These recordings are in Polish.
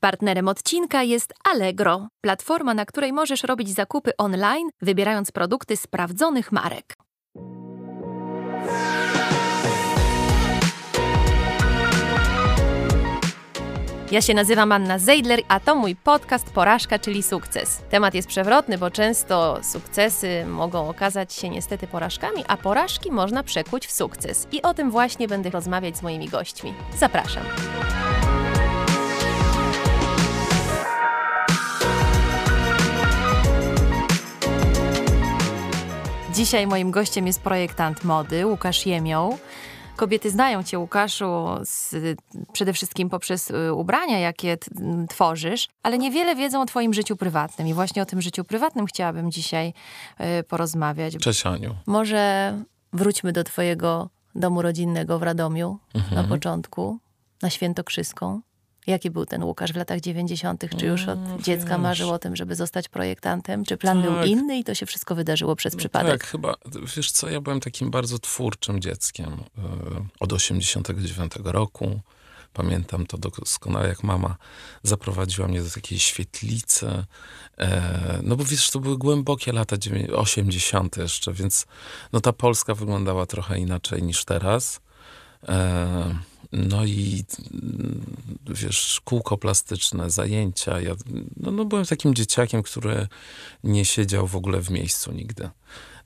Partnerem odcinka jest Allegro, platforma, na której możesz robić zakupy online, wybierając produkty sprawdzonych marek. Ja się nazywam Anna Zeidler, a to mój podcast Porażka, czyli sukces. Temat jest przewrotny, bo często sukcesy mogą okazać się niestety porażkami, a porażki można przekuć w sukces. I o tym właśnie będę rozmawiać z moimi gośćmi. Zapraszam. Dzisiaj moim gościem jest projektant mody Łukasz Jemioł. Kobiety znają cię, Łukaszu, z, przede wszystkim poprzez y, ubrania, jakie tworzysz, ale niewiele wiedzą o twoim życiu prywatnym. I właśnie o tym życiu prywatnym chciałabym dzisiaj y, porozmawiać. Cześć Aniu. Może wróćmy do twojego domu rodzinnego w Radomiu Mhm. na początku, na Świętokrzyską. Jaki był ten Łukasz w latach 90.? Czy już od No, dziecka wiesz. marzył o tym, żeby zostać projektantem? Czy plan był Tak. inny i to się wszystko wydarzyło przez przypadek? Tak, chyba, wiesz co, ja byłem takim bardzo twórczym dzieckiem e, od 89 roku. Pamiętam to doskonale, jak mama zaprowadziła mnie do takiej świetlicy. E, no bo wiesz, to były głębokie lata dziewię- 80 jeszcze, więc no ta Polska wyglądała trochę inaczej niż teraz. No i mm, wiesz, kółko plastyczne, zajęcia. Ja no, no byłem takim dzieciakiem, który nie siedział w ogóle w miejscu nigdy.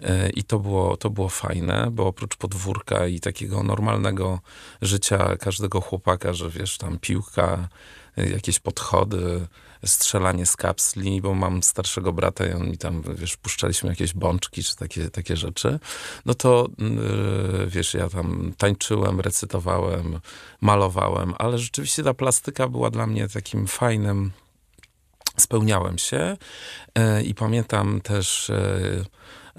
E, I to było, to było fajne, bo oprócz podwórka i takiego normalnego życia każdego chłopaka, że wiesz, tam piłka, e, jakieś podchody, strzelanie z kapsli, bo mam starszego brata i on mi tam, wiesz, puszczaliśmy jakieś bączki czy takie, takie rzeczy, no to yy, wiesz, ja tam tańczyłem, recytowałem, malowałem, ale rzeczywiście ta plastyka była dla mnie takim fajnym, spełniałem się e, i pamiętam też e,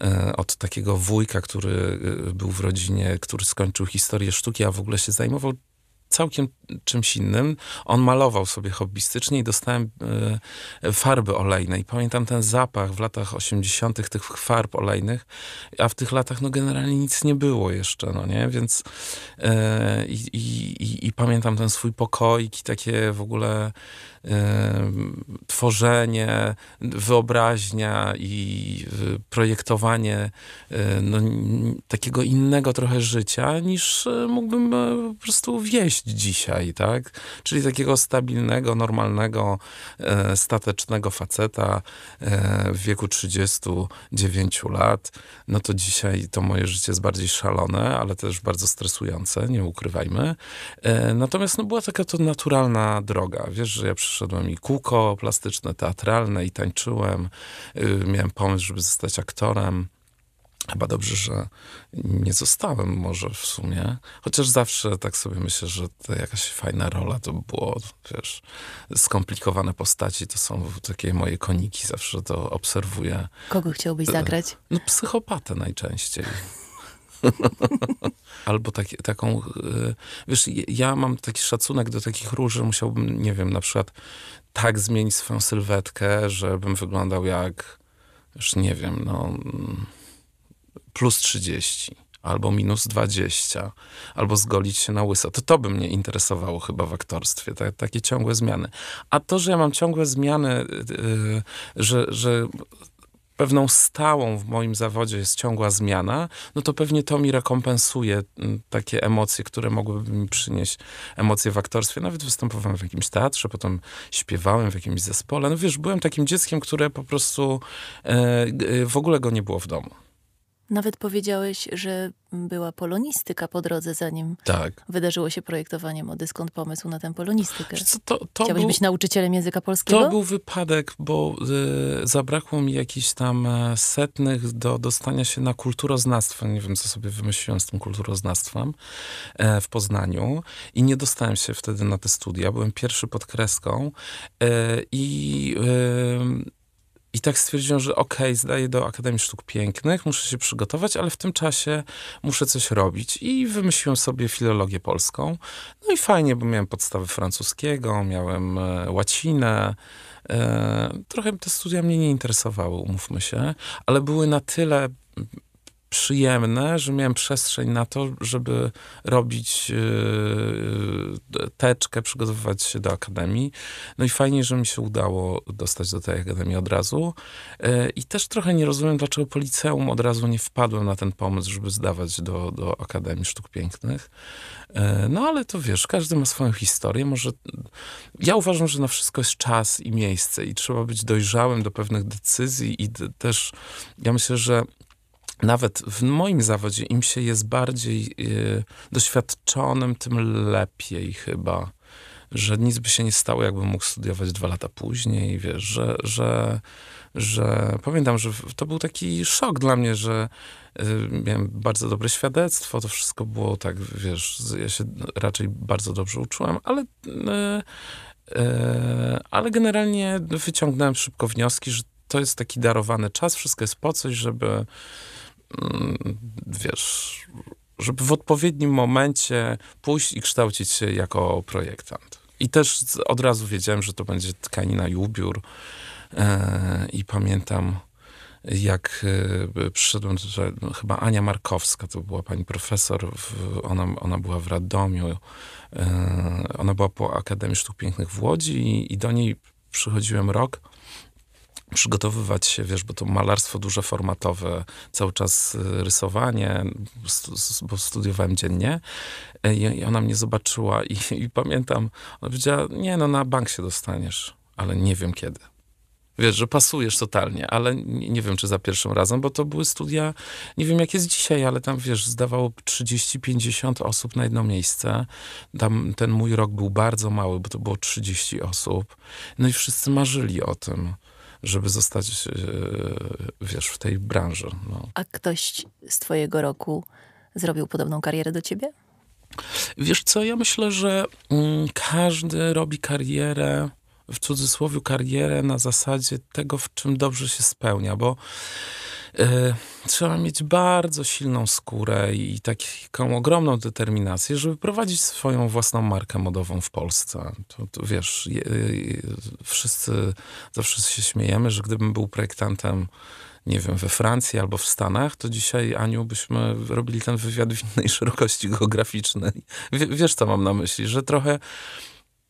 e, od takiego wujka, który e, był w rodzinie, który skończył historię sztuki, a w ogóle się zajmował całkiem czymś innym. On malował sobie hobbystycznie i dostałem e, farby olejne. I pamiętam ten zapach w latach 80. tych farb olejnych, a w tych latach no generalnie nic nie było jeszcze, no nie? Więc e, i, pamiętam ten swój pokoik i takie w ogóle e, tworzenie, wyobraźnia i projektowanie no, takiego innego trochę życia, niż mógłbym po prostu wieść dzisiaj, tak? Czyli takiego stabilnego, normalnego, e, statecznego faceta e, w wieku 39 lat. No to dzisiaj to moje życie jest bardziej szalone, ale też bardzo stresujące, nie ukrywajmy. E, natomiast no, była taka to naturalna droga. Wiesz, że ja przyszedłem i kółko plastyczne, teatralne i tańczyłem. Y, miałem pomysł, żeby zostać aktorem. Chyba dobrze, że nie zostałem może w sumie. Chociaż zawsze tak sobie myślę, że to jakaś fajna rola to było, wiesz, skomplikowane postaci to są takie moje koniki, zawsze to obserwuję. Kogo chciałbyś zagrać? No psychopatę najczęściej. Albo taki, taką, y, wiesz, ja mam taki szacunek do takich ról, że musiałbym, nie wiem, na przykład tak zmienić swoją sylwetkę, żebym wyglądał jak, już nie wiem, no mm, plus 30 albo minus 20, albo zgolić się na łyso. To to by mnie interesowało chyba w aktorstwie, ta, takie ciągłe zmiany. A to, że ja mam ciągłe zmiany, yy, że, że pewną stałą w moim zawodzie jest ciągła zmiana, no to pewnie to mi rekompensuje mm, takie emocje, które mogłyby mi przynieść emocje w aktorstwie. Nawet występowałem w jakimś teatrze, potem śpiewałem w jakimś zespole. No wiesz, byłem takim dzieckiem, które po prostu e, g- w ogóle go nie było w domu. Nawet powiedziałeś, że była polonistyka po drodze, zanim Tak. wydarzyło się projektowanie mody. Skąd pomysł na tę polonistykę? Co, to, to, Chciałbyś był, być nauczycielem języka polskiego? to był wypadek, bo e, zabrakło mi jakichś tam e, setnych do dostania się na kulturoznawstwo. Nie wiem, co sobie wymyśliłem z tym kulturoznawstwem e, w Poznaniu i nie dostałem się wtedy na te studia. Byłem pierwszy pod kreską e, i... E, i tak stwierdziłem, że okej, zdaję do Akademii Sztuk Pięknych, muszę się przygotować, ale w tym czasie muszę coś robić. I wymyśliłem sobie filologię polską. No i fajnie, bo miałem podstawy francuskiego, miałem e, łacinę. E, trochę te studia mnie nie interesowały, umówmy się, ale były na tyle przyjemne, że miałem przestrzeń na to, żeby robić yy, teczkę, przygotowywać się do akademii. No i fajnie, że mi się udało dostać do tej akademii od razu. Yy, I też trochę nie rozumiem, dlaczego po liceum od razu nie wpadłem na ten pomysł, żeby zdawać do, do Akademii Sztuk Pięknych. Yy, no ale to wiesz, każdy ma swoją historię. Może ja uważam, że na wszystko jest czas i miejsce i trzeba być dojrzałym do pewnych decyzji i też ja myślę, że nawet w moim zawodzie im się jest bardziej y, doświadczonym, tym lepiej chyba. Że nic by się nie stało, jakbym mógł studiować dwa lata później, wiesz, że, że, że pamiętam, że to był taki szok dla mnie, że y, miałem bardzo dobre świadectwo, to wszystko było tak, wiesz, ja się raczej bardzo dobrze uczyłem, ale y, ale generalnie wyciągnąłem szybko wnioski, że to jest taki darowany czas, wszystko jest po coś, żeby wiesz, żeby w odpowiednim momencie pójść i kształcić się jako projektant. I też od razu wiedziałem, że to będzie tkanina i ubiór. E, I pamiętam, jak e, przyszedłem, że chyba Ania Markowska, to była pani profesor, ona, ona była w Radomiu, e, ona była po Akademii Sztuk Pięknych w Łodzi i do niej przychodziłem rok przygotowywać się, wiesz, bo to malarstwo duże formatowe, cały czas y, rysowanie, bo studiowałem dziennie e, i ona mnie zobaczyła i, i pamiętam, ona powiedziała, nie no, na bank się dostaniesz, ale nie wiem kiedy. Wiesz, że pasujesz totalnie, ale nie, wiem, czy za pierwszym razem, bo to były studia, nie wiem jak jest dzisiaj, ale tam, wiesz, zdawało 30-50 osób na jedno miejsce. Tam ten mój rok był bardzo mały, bo to było 30 osób. No i wszyscy marzyli o tym żeby zostać, e, wiesz, w tej branży. No. A ktoś z twojego roku zrobił podobną karierę do ciebie? Wiesz co, ja myślę, że mm, każdy robi karierę, w cudzysłowie karierę na zasadzie tego, w czym dobrze się spełnia, bo E, trzeba mieć bardzo silną skórę i taką ogromną determinację, żeby prowadzić swoją własną markę modową w Polsce. To, to wiesz, je, je, wszyscy zawsze się śmiejemy, że gdybym był projektantem nie wiem, we Francji albo w Stanach, to dzisiaj, Aniu, byśmy robili ten wywiad w innej szerokości geograficznej. W, wiesz, co mam na myśli, że trochę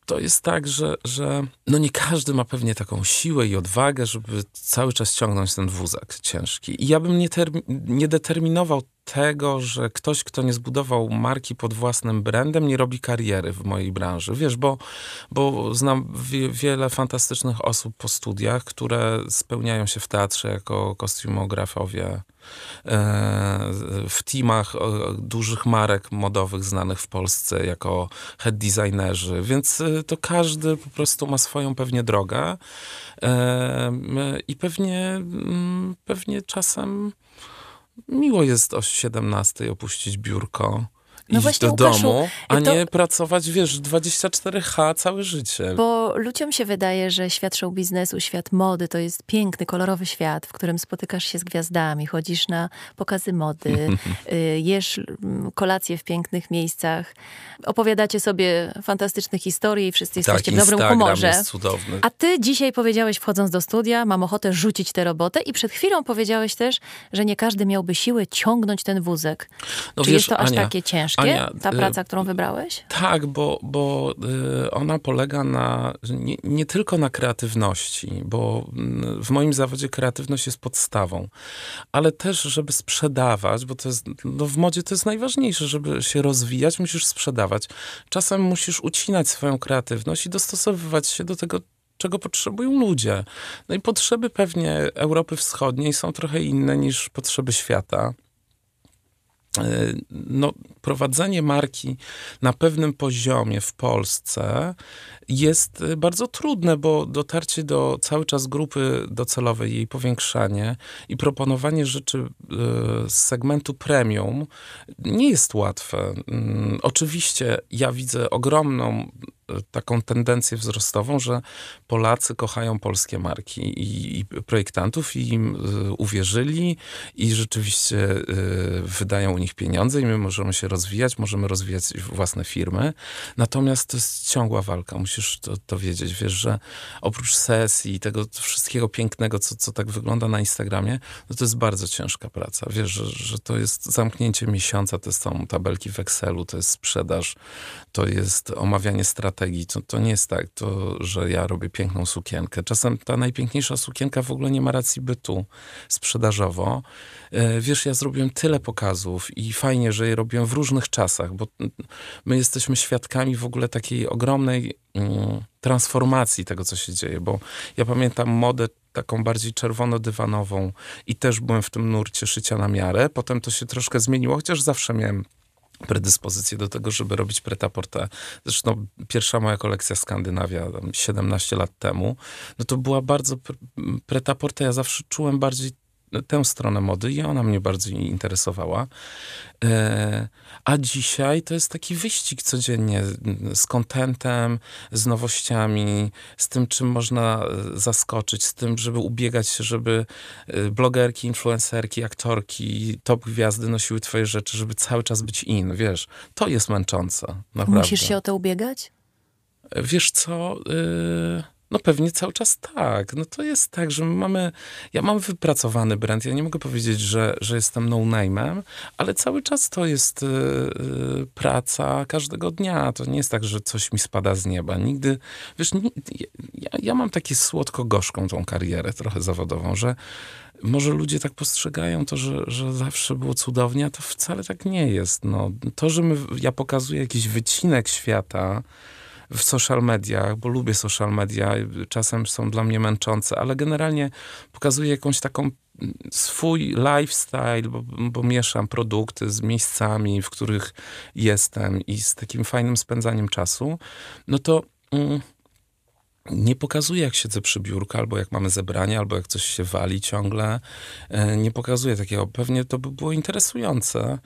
to jest tak, że, że no nie każdy ma pewnie taką siłę i odwagę, żeby cały czas ciągnąć ten wózek ciężki. I ja bym nie, nie determinował tego, że ktoś, kto nie zbudował marki pod własnym brandem, nie robi kariery w mojej branży. Wiesz, bo, bo znam wie, wiele fantastycznych osób po studiach, które spełniają się w teatrze jako kostiumografowie, e, w teamach dużych marek modowych znanych w Polsce jako head designerzy, więc e, to każdy po prostu ma swoją pewnie drogę e, i pewnie, pewnie czasem miło jest o 17 opuścić biurko no iść do Łukaszu, domu, a to... nie pracować, wiesz, 24H całe życie. Bo ludziom się wydaje, że świat show biznesu, świat mody to jest piękny, kolorowy świat, w którym spotykasz się z gwiazdami, chodzisz na pokazy mody, y, jesz mm, kolacje w pięknych miejscach, opowiadacie sobie fantastyczne historie i wszyscy tak, jesteście w dobrym Instagram humorze. Jest cudowny. A ty dzisiaj powiedziałeś, wchodząc do studia, mam ochotę rzucić tę robotę i przed chwilą powiedziałeś też, że nie każdy miałby siłę ciągnąć ten wózek. No Czy wiesz, jest to aż Ania, takie ciężkie? Ciężkie, Ania, ta y, praca, którą wybrałeś? Tak, bo, bo y, ona polega na, nie, nie, tylko na kreatywności, bo mm, w moim zawodzie kreatywność jest podstawą, ale też, żeby sprzedawać, bo to jest, no w modzie to jest najważniejsze, żeby się rozwijać, musisz sprzedawać. Czasem musisz ucinać swoją kreatywność i dostosowywać się do tego, czego potrzebują ludzie. No i potrzeby pewnie Europy Wschodniej są trochę inne niż potrzeby świata. E, no, prowadzenie marki na pewnym poziomie w Polsce jest e, bardzo trudne, bo dotarcie do cały czas grupy docelowej, jej powiększanie i proponowanie rzeczy e, z segmentu premium nie jest łatwe. Mm, oczywiście ja widzę ogromną taką tendencję wzrostową, że Polacy kochają polskie marki i, i projektantów i im y, uwierzyli i rzeczywiście y, wydają u nich pieniądze i my możemy się rozwijać, możemy rozwijać własne firmy. Natomiast to jest ciągła walka, musisz to, to wiedzieć. Wiesz, że oprócz sesji i tego wszystkiego pięknego, co, co tak wygląda na Instagramie, no to jest bardzo ciężka praca. Wiesz, że, że to jest zamknięcie miesiąca, to są tabelki w Excelu, to jest sprzedaż, to jest omawianie strategii. To, to nie jest tak, to, że ja robię piękną sukienkę. Czasem ta najpiękniejsza sukienka w ogóle nie ma racji bytu sprzedażowo. E, wiesz, ja zrobiłem tyle pokazów i fajnie, że je robiłem w różnych czasach, bo my jesteśmy świadkami w ogóle takiej ogromnej mm, transformacji tego, co się dzieje, bo ja pamiętam modę taką bardziej czerwono-dywanową i też byłem w tym nurcie szycia na miarę. Potem to się troszkę zmieniło, chociaż zawsze miałem predyspozycję do tego, żeby robić preta-porte. Zresztą pierwsza moja kolekcja Skandynawia, 17 lat temu, no to była bardzo preta-porte. Ja zawsze czułem bardziej tę stronę mody i ona mnie bardzo interesowała. E, a dzisiaj to jest taki wyścig codziennie z kontentem, z nowościami, z tym, czym można e, zaskoczyć, z tym, żeby ubiegać się, żeby e, blogerki, influencerki, aktorki, top gwiazdy nosiły twoje rzeczy, żeby cały czas być in, wiesz. To jest męczące, naprawdę. Musisz się o to ubiegać? Wiesz co... Yy no pewnie cały czas tak. No to jest tak, że mamy, ja mam wypracowany brand, ja nie mogę powiedzieć, że, że jestem no-name'em, ale cały czas to jest yy, praca każdego dnia. To nie jest tak, że coś mi spada z nieba. Nigdy, wiesz, nie, ja, ja mam takie słodko-gorzką tą karierę trochę zawodową, że może ludzie tak postrzegają to, że, że zawsze było cudownie, a to wcale tak nie jest. No, to, że my, ja pokazuję jakiś wycinek świata, w social mediach, bo lubię social media, czasem są dla mnie męczące, ale generalnie pokazuję jakąś taką swój lifestyle, bo, bo, mieszam produkty z miejscami, w których jestem i z takim fajnym spędzaniem czasu, no to mm, nie pokazuję, jak siedzę przy biurku, albo jak mamy zebranie, albo jak coś się wali ciągle. E, nie pokazuję takiego. Pewnie to by było interesujące,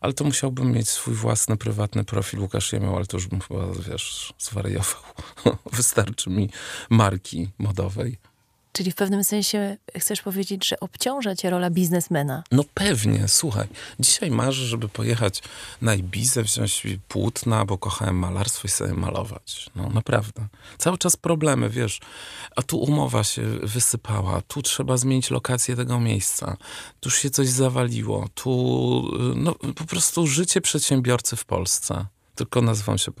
ale to musiałbym mieć swój własny, prywatny profil Łukasz Jemioł, ale to już bym chyba, wiesz, zwariował. Wystarczy mi marki modowej. Czyli w pewnym sensie chcesz powiedzieć, że obciąża cię rola biznesmena? No pewnie, słuchaj. Dzisiaj marzę, żeby pojechać na Ibizę, wziąć płótna, bo kochałem malarstwo i sobie malować. No naprawdę. Cały czas problemy, wiesz. A tu umowa się wysypała, tu trzeba zmienić lokację tego miejsca, tu się coś zawaliło, tu no po prostu życie przedsiębiorcy w Polsce. Tylko nazywam się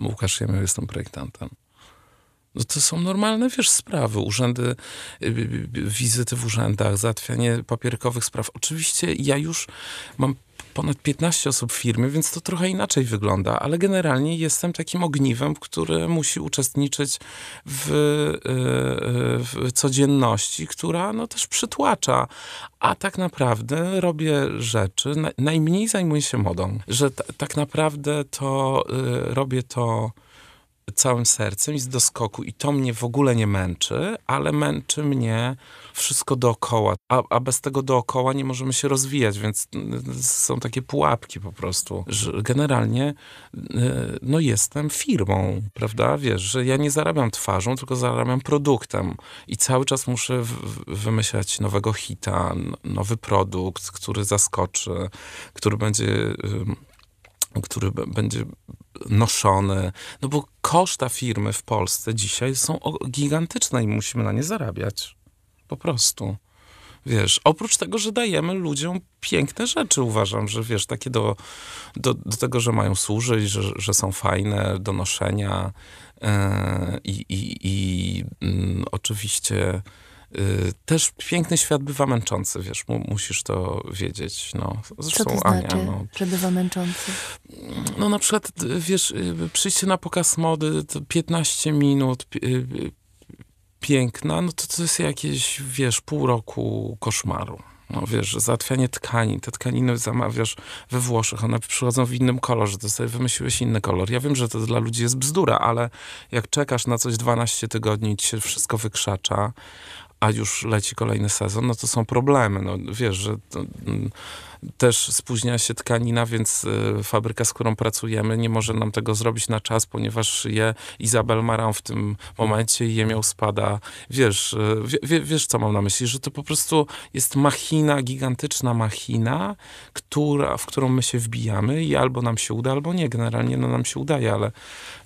Łukasz Jemioł, jestem projektantem. No to są normalne, wiesz, sprawy. Urzędy, y, y, y, wizyty w urzędach, załatwianie papierkowych spraw. Oczywiście ja już mam ponad 15 osób w firmie, więc to trochę inaczej wygląda, ale generalnie jestem takim ogniwem, który musi uczestniczyć w, w codzienności, która no też przytłacza. A tak naprawdę robię rzeczy, najmniej zajmuję się modą, że tak naprawdę to robię to całym sercem i z doskoku i to mnie w ogóle nie męczy, ale męczy mnie wszystko dookoła, a, a bez tego dookoła nie możemy się rozwijać, więc są takie pułapki po prostu, że generalnie no jestem firmą, prawda, wiesz, że ja nie zarabiam twarzą, tylko zarabiam produktem. I cały czas muszę wymyślać nowego hita, nowy produkt, który zaskoczy, który będzie który będzie noszony, no bo koszta firmy w Polsce dzisiaj są gigantyczne i musimy na nie zarabiać. Po prostu. Wiesz, oprócz tego, że dajemy ludziom piękne rzeczy, uważam, że wiesz, takie do, do, do tego, że mają służyć, że, że są fajne do noszenia yy, i, i yy, oczywiście Y, też piękny świat bywa męczący, wiesz, musisz to wiedzieć. No. Zresztą Co to znaczy, Ania, no, że bywa męczący? No na przykład, wiesz, y, przyjście na pokaz mody, to 15 minut, y, piękna, no to to jest jakieś, wiesz, pół roku koszmaru. No wiesz, załatwianie tkanin, te tkaniny zamawiasz we Włoszech, one przychodzą w innym kolorze, to sobie wymyśliłeś inny kolor. Ja wiem, że to dla ludzi jest bzdura, ale jak czekasz na coś 12 tygodni i ci się wszystko wykrzacza, a już leci kolejny sezon, no to są problemy. No, wiesz, że to, mm, też spóźnia się tkanina, więc y, fabryka, z którą pracujemy, nie może nam tego zrobić na czas, ponieważ szyje Izabel Maran w tym momencie i jemiał spada. Wiesz, y, wie, wiesz, co mam na myśli? Że to po prostu jest machina, gigantyczna machina, która, w którą my się wbijamy i albo nam się uda, albo nie. Generalnie no, nam się udaje, ale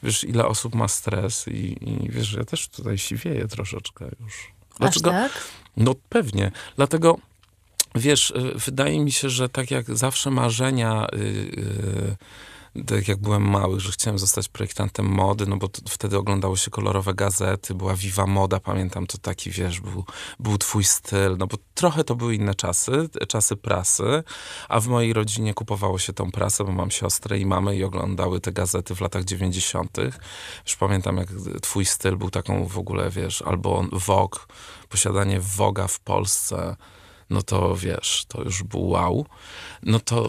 wiesz, ile osób ma stres i, i wiesz, ja też tutaj siwieję troszeczkę już. Dlaczego? Aż tak? No pewnie. Dlatego Wiesz, y, wydaje mi się, że tak jak zawsze marzenia, yy, yy, tak jak byłem mały, że chciałem zostać projektantem mody, no bo wtedy oglądało się kolorowe gazety, była Viva Moda, pamiętam, to taki, wiesz, był, był twój styl, no bo trochę to były inne czasy, czasy prasy, a w mojej rodzinie kupowało się tą prasę, bo mam siostrę i mamy i oglądały te gazety w latach 90. Już pamiętam, jak twój styl był taką w ogóle, wiesz, albo Vogue, posiadanie Voga w Polsce, no to wiesz, to już był wow. No to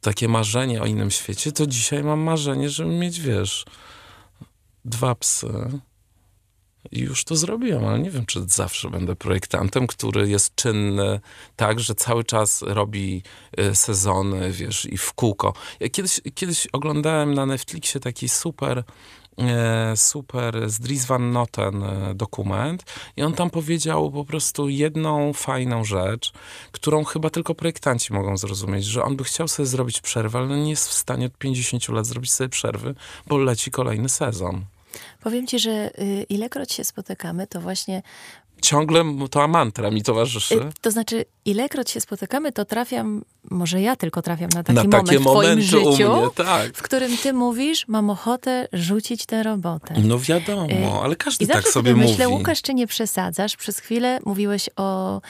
takie marzenie o innym świecie, to dzisiaj mam marzenie, żeby mieć, wiesz, dwa psy. I już to zrobiłem, ale nie wiem, czy zawsze będę projektantem, który jest czynny tak, że cały czas robi y, sezony, wiesz, i w kółko. Ja kiedyś, kiedyś oglądałem na Netflixie taki super super z Dries Van Noten e, dokument i on tam powiedział po prostu jedną fajną rzecz, którą chyba tylko projektanci mogą zrozumieć, że on by chciał sobie zrobić przerwę, ale nie jest w stanie od 50 lat zrobić sobie przerwy, bo leci kolejny sezon. Powiem ci, że y, ilekroć się spotykamy, to właśnie ciągle to mantra mi towarzyszy. Y, to znaczy, ilekroć się spotykamy, to trafiam, może ja tylko trafiam na taki na moment w twoim życiu, mnie, tak. w którym ty mówisz, mam ochotę rzucić tę robotę. No wiadomo, y, ale każdy I tak sobie myślę, mówi. myślę, Łukasz, czy nie przesadzasz? Przez chwilę mówiłeś o,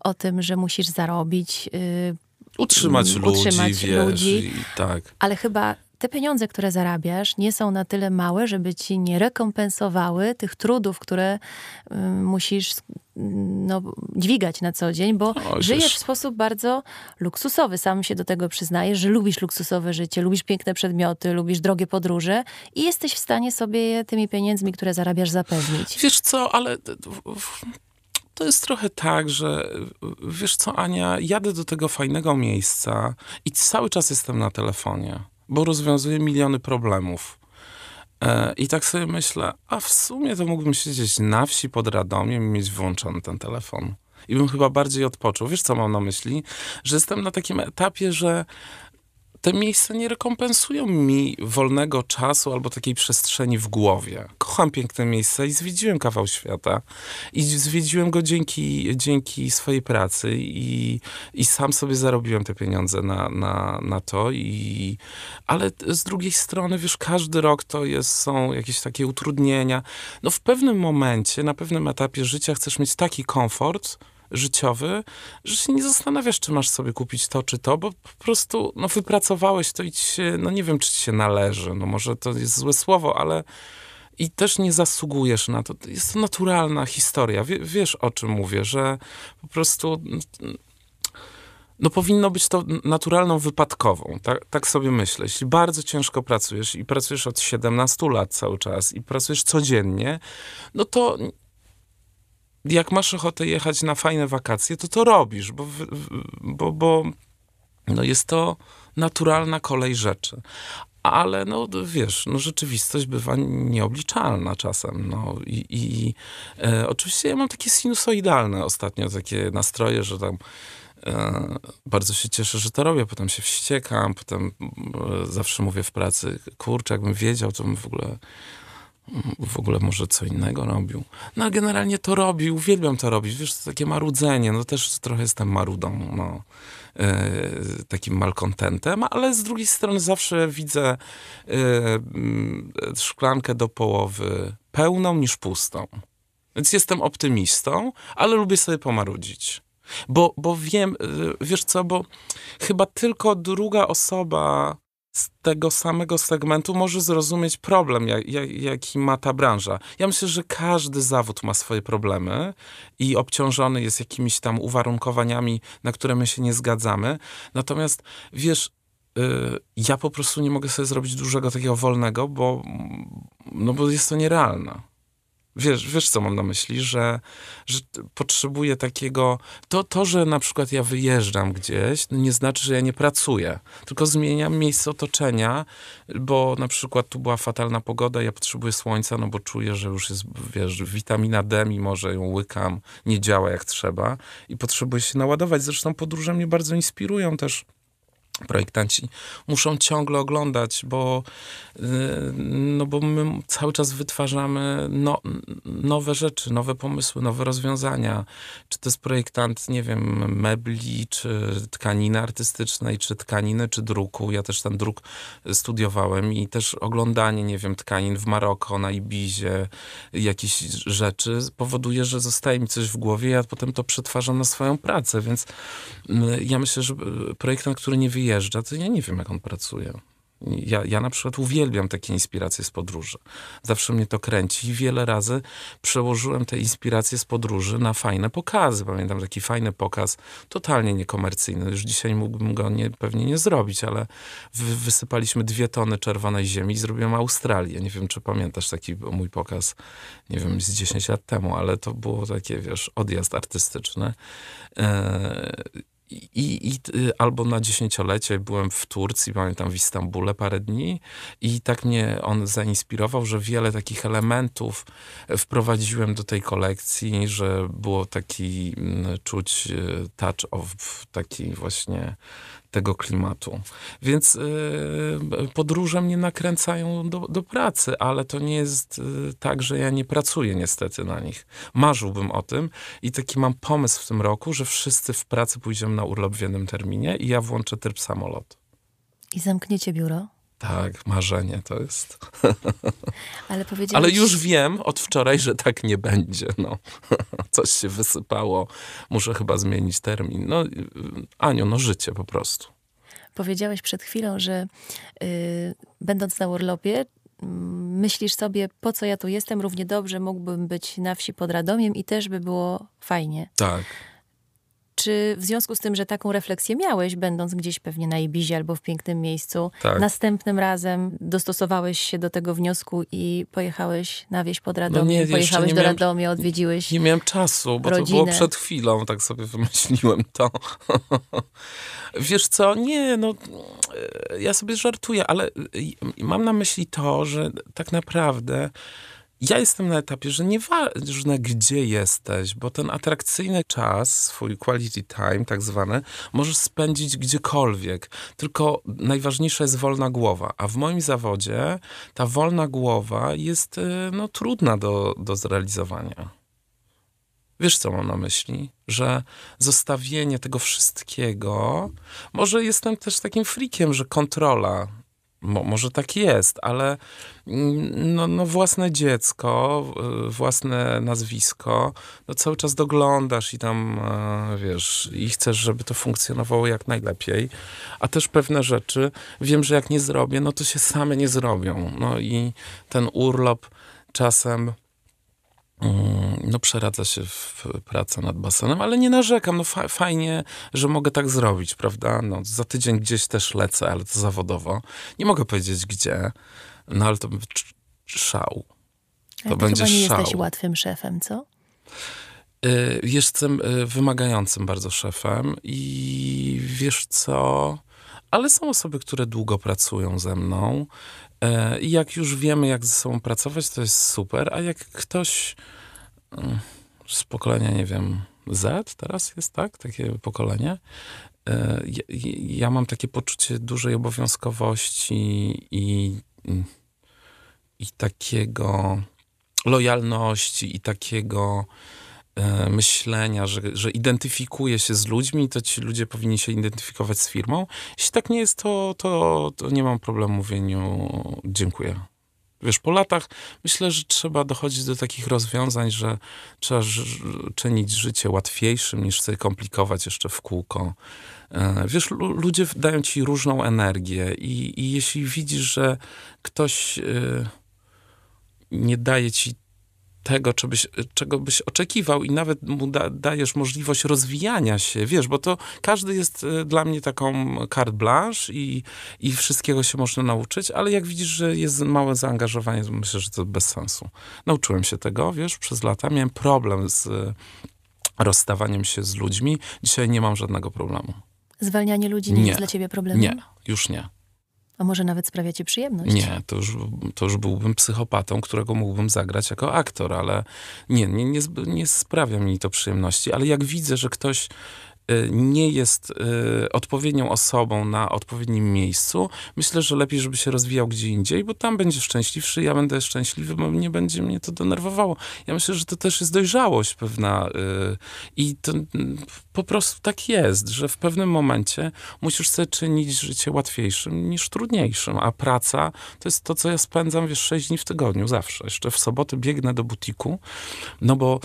o tym, że musisz zarobić... Yy, utrzymać ludzi, utrzymać wiesz, ludzi, tak. Ale chyba te pieniądze, które zarabiasz, nie są na tyle małe, żeby ci nie rekompensowały tych trudów, które y, musisz no, dźwigać na co dzień, bo o, żyjesz w sposób bardzo luksusowy. Sam się do tego przyznajesz, że lubisz luksusowe życie, lubisz piękne przedmioty, lubisz drogie podróże i jesteś w stanie sobie je tymi pieniędzmi, które zarabiasz, zapewnić. Wiesz co, ale to jest trochę tak, że wiesz co, Ania, jadę do tego fajnego miejsca i cały czas jestem na telefonie bo rozwiązuje miliony problemów. E, I tak sobie myślę, a w sumie to mógłbym siedzieć na wsi pod Radomiem i mieć włączony ten telefon. I bym chyba bardziej odpoczął. Wiesz, co mam na myśli? Że jestem na takim etapie, że te miejsca nie rekompensują mi wolnego czasu albo takiej przestrzeni w głowie. Kocham piękne miejsca i zwiedziłem kawał świata. I zwiedziłem go dzięki, dzięki swojej pracy i, i sam sobie zarobiłem te pieniądze na, na, na to. I, ale z drugiej strony, wiesz, każdy rok to jest, są jakieś takie utrudnienia. No w pewnym momencie, na pewnym etapie życia chcesz mieć taki komfort, życiowy, że się nie zastanawiasz, czy masz sobie kupić to, czy to, bo po prostu no, wypracowałeś to i się, no nie wiem, czy ci się należy. No może to jest złe słowo, ale i też nie zasługujesz na to. Jest to naturalna historia. Wie, wiesz, o czym mówię, że po prostu no powinno być to naturalną wypadkową. Tak, tak, sobie myślę. Jeśli bardzo ciężko pracujesz i pracujesz od 17 lat cały czas i pracujesz codziennie, no to jak masz ochotę jechać na fajne wakacje, to to robisz, bo, bo, bo no jest to naturalna kolej rzeczy. Ale no wiesz, no rzeczywistość bywa nieobliczalna czasem. No i, i e, oczywiście ja mam takie sinusoidalne ostatnio takie nastroje, że tam e, bardzo się cieszę, że to robię, potem się wściekam, potem e, zawsze mówię w pracy, kurczę, jakbym wiedział, to bym w ogóle w ogóle może co innego robił. No a generalnie to robił, uwielbiam to robić. Wiesz, to takie marudzenie, no też trochę jestem marudą, no. E, takim malkontentem, ale z drugiej strony zawsze widzę e, szklankę do połowy pełną niż pustą. Więc jestem optymistą, ale lubię sobie pomarudzić. Bo, bo wiem, e, wiesz co, bo chyba tylko druga osoba z tego samego segmentu może zrozumieć problem, jak, jak, jaki ma ta branża. Ja myślę, że każdy zawód ma swoje problemy i obciążony jest jakimiś tam uwarunkowaniami, na które my się nie zgadzamy. Natomiast wiesz, yy, ja po prostu nie mogę sobie zrobić dużego takiego wolnego, bo, no bo jest to nierealne. Wiesz, wiesz, co mam na myśli, że, że potrzebuję takiego. To, to, że na przykład ja wyjeżdżam gdzieś, no nie znaczy, że ja nie pracuję, tylko zmieniam miejsce otoczenia, bo na przykład tu była fatalna pogoda, ja potrzebuję słońca, no bo czuję, że już jest, wiesz, witamina D, mimo że ją łykam, nie działa jak trzeba i potrzebuję się naładować. Zresztą podróże mnie bardzo inspirują też projektanci muszą ciągle oglądać, bo, y, no bo my cały czas wytwarzamy no, nowe rzeczy, nowe pomysły, nowe rozwiązania. Czy to jest projektant, nie wiem, mebli, czy tkaniny artystycznej, czy tkaniny, czy druku. Ja też ten druk studiowałem i też oglądanie, nie wiem, tkanin w Maroko, na Ibizie, jakichś rzeczy powoduje, że zostaje mi coś w głowie, ja potem to przetwarzam na swoją pracę, więc y, ja myślę, że projektant, który nie wyjeżdża, wyjeżdża, to ja nie wiem, jak on pracuje. Ja, ja na przykład uwielbiam takie inspiracje z podróży. Zawsze mnie to kręci i wiele razy przełożyłem te inspiracje z podróży na fajne pokazy. Pamiętam taki fajny pokaz, totalnie niekomercyjny. Już dzisiaj mógłbym go nie, pewnie nie zrobić, ale wy, wysypaliśmy dwie tony czerwonej ziemi i zrobiłem Australię. Nie wiem, czy pamiętasz taki mój pokaz, nie wiem, z 10 lat temu, ale to było takie, wiesz, odjazd artystyczny. Eee, i, i, albo na dziesięciolecie byłem w Turcji, pamiętam w Istambule parę dni i tak mnie on zainspirował, że wiele takich elementów wprowadziłem do tej kolekcji, że było taki mm, czuć e, touch of taki właśnie tego klimatu. Więc yy, podróże mnie nakręcają do, do pracy, ale to nie jest yy, tak, że ja nie pracuję niestety na nich. Marzyłbym o tym i taki mam pomysł w tym roku, że wszyscy w pracy pójdziemy na urlop w jednym terminie i ja włączę tryb samolot. I zamkniecie biuro? Tak, marzenie to jest. Ale powiedziałeś... Ale już wiem od wczoraj, że tak nie będzie. No. Coś się wysypało. Muszę chyba zmienić termin. No, Aniu, no życie po prostu. Powiedziałeś przed chwilą, że yy, będąc na urlopie, myślisz sobie, po co ja tu jestem, równie dobrze mógłbym być na wsi pod Radomiem i też by było fajnie. Tak. Czy w związku z tym, że taką refleksję miałeś, będąc gdzieś pewnie na Ibizie albo w pięknym miejscu, tak. następnym razem dostosowałeś się do tego wniosku i pojechałeś na wieś pod Radomiem, no nie, pojechałeś nie do miałem, Radomia, odwiedziłeś Nie miałem czasu, bo rodzinę. to było przed chwilą, tak sobie wymyśliłem to. Wiesz co, nie, no ja sobie żartuję, ale mam na myśli to, że tak naprawdę ja jestem na etapie, że nieważne gdzie jesteś, bo ten atrakcyjny czas, swój quality time tak zwany, możesz spędzić gdziekolwiek. Tylko najważniejsza jest wolna głowa. A w moim zawodzie ta wolna głowa jest y, no, trudna do, do zrealizowania. Wiesz, co mam na myśli? Że zostawienie tego wszystkiego, może jestem też takim frikiem, że kontrola Mo, może tak jest, ale mm, no, no własne dziecko, własne nazwisko, no cały czas doglądasz i tam, e, wiesz, i chcesz, żeby to funkcjonowało jak najlepiej. A też pewne rzeczy wiem, że jak nie zrobię, no to się same nie zrobią. No i ten urlop czasem no przeradza się w pracę nad basenem, ale nie narzekam, no fa fajnie, że mogę tak zrobić, prawda? No, za tydzień gdzieś też lecę, ale to zawodowo. Nie mogę powiedzieć gdzie, no ale to szał. To ale będzie chyba nie szał. jesteś łatwym szefem, co? Y, jestem y, wymagającym bardzo szefem i wiesz co, ale są osoby, które długo pracują ze mną I jak już wiemy, jak ze sobą pracować, to jest super, a jak ktoś mm, z pokolenia, nie wiem, Z teraz jest, tak? Takie pokolenie. E, ja, ja mam takie poczucie dużej obowiązkowości i, i takiego lojalności i takiego E, myślenia, że, że identyfikuje się z ludźmi, to ci ludzie powinni się identyfikować z firmą. Jeśli tak nie jest, to, to, to nie mam problemu mówieniu dziękuję. Wiesz, po latach myślę, że trzeba dochodzić do takich rozwiązań, że trzeba czynić życie łatwiejszym niż sobie komplikować jeszcze w kółko. E, wiesz, ludzie dają ci różną energię i, i jeśli widzisz, że ktoś e, nie daje ci tego, czego byś, czego byś oczekiwał i nawet mu da, dajesz możliwość rozwijania się, wiesz, bo to każdy jest y, dla mnie taką carte blanche i, i wszystkiego się można nauczyć, ale jak widzisz, że jest małe zaangażowanie, to myślę, że to bez sensu. Nauczyłem się tego, wiesz, przez lata. Miałem problem z rozstawaniem się z ludźmi. Dzisiaj nie mam żadnego problemu. Zwalnianie ludzi nie, nie. jest dla ciebie problemem? Nie, już nie. A może nawet sprawia ci przyjemność? Nie, to już, to już byłbym psychopatą, którego mógłbym zagrać jako aktor, ale nie, nie, nie, nie sprawia mi to przyjemności. Ale jak widzę, że ktoś Y, nie jest y, odpowiednią osobą na odpowiednim miejscu, myślę, że lepiej, żeby się rozwijał gdzie indziej, bo tam będzie szczęśliwszy, ja będę szczęśliwy, bo nie będzie mnie to denerwowało. Ja myślę, że to też jest dojrzałość pewna y, i to po prostu tak jest, że w pewnym momencie musisz sobie czynić życie łatwiejszym niż trudniejszym, a praca to jest to, co ja spędzam, wiesz, 6 dni w tygodniu, zawsze. Jeszcze w sobotę biegnę do butiku, no bo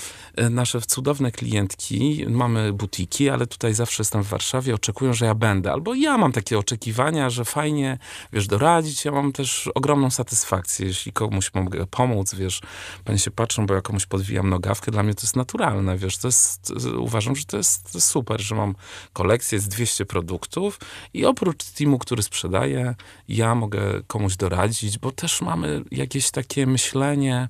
nasze cudowne klientki, mamy butiki, ale tutaj zawsze jestem w Warszawie, oczekują, że ja będę. Albo ja mam takie oczekiwania, że fajnie, wiesz, doradzić. Ja mam też ogromną satysfakcję, jeśli komuś mogę pomóc, wiesz. Pani się patrzą, bo ja komuś podwijam nogawkę, dla mnie to jest naturalne, wiesz. To jest, uważam, że to jest super, że mam kolekcję z 200 produktów i oprócz teamu, który sprzedaje, ja mogę komuś doradzić, bo też mamy jakieś takie myślenie,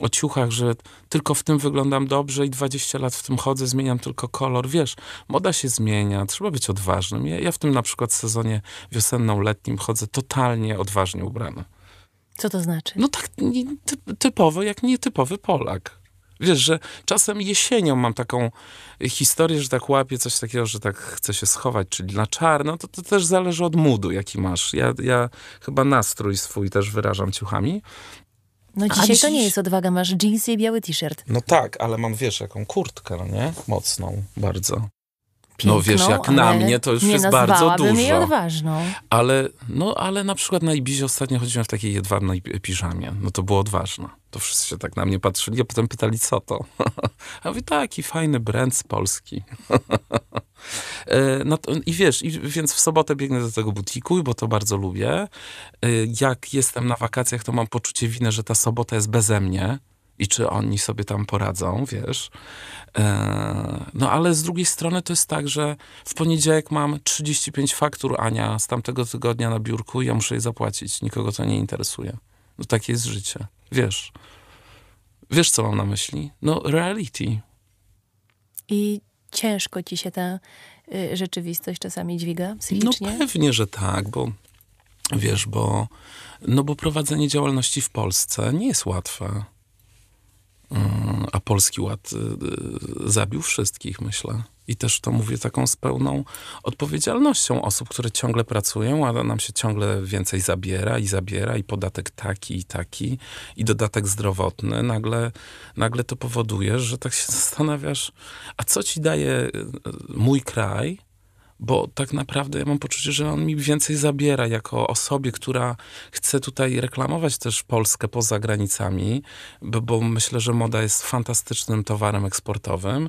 o ciuchach, że tylko w tym wyglądam dobrze i 20 lat w tym chodzę, zmieniam tylko kolor. Wiesz, moda się zmienia, trzeba być odważnym. Ja, ja w tym na przykład sezonie wiosenno-letnim chodzę totalnie odważnie ubrany. Co to znaczy? No tak typowo, jak nietypowy Polak. Wiesz, że czasem jesienią mam taką historię, że tak łapię coś takiego, że tak chcę się schować, czyli na czarno, to, to też zależy od moodu, jaki masz. Ja, ja chyba nastrój swój też wyrażam ciuchami, no dzisiaj dziś... to nie jest odwaga, masz jeansy i biały t-shirt. No tak, ale mam, wiesz, jaką kurtkę, no nie? Mocną, bardzo. Piękną, no wiesz, jak na mnie to już jest bardzo dużo. jej odważną. Ale, no, ale na przykład na Ibizie ostatnio chodziłem w takiej jedwabnej piżamie. No to było odważne. To wszyscy się tak na mnie patrzyli, a potem pytali, co to? a mówię, taki fajny brand z Polski. E, no to, I wiesz, i, więc w sobotę biegnę do tego butiku, bo to bardzo lubię. E, jak jestem na wakacjach, to mam poczucie winy, że ta sobota jest beze mnie i czy oni sobie tam poradzą, wiesz. E, no ale z drugiej strony to jest tak, że w poniedziałek mam 35 faktur Ania z tamtego tygodnia na biurku i ja muszę je zapłacić. Nikogo to nie interesuje. No takie jest życie. Wiesz. Wiesz, co mam na myśli? No reality. I ciężko ci się ta y, rzeczywistość czasami dźwiga psychicznie? No pewnie, że tak, bo wiesz, bo, no bo prowadzenie działalności w Polsce nie jest łatwe. Mm, a Polski Ład y, y, zabił wszystkich, myślę. I też to mówię taką z pełną odpowiedzialnością osób, które ciągle pracują, a nam się ciągle więcej zabiera i zabiera, i podatek taki i taki, i dodatek zdrowotny. Nagle, nagle to powoduje, że tak się zastanawiasz, a co ci daje y, mój kraj, bo tak naprawdę ja mam poczucie, że on mi więcej zabiera jako osobie, która chce tutaj reklamować też Polskę poza granicami, bo, bo myślę, że moda jest fantastycznym towarem eksportowym,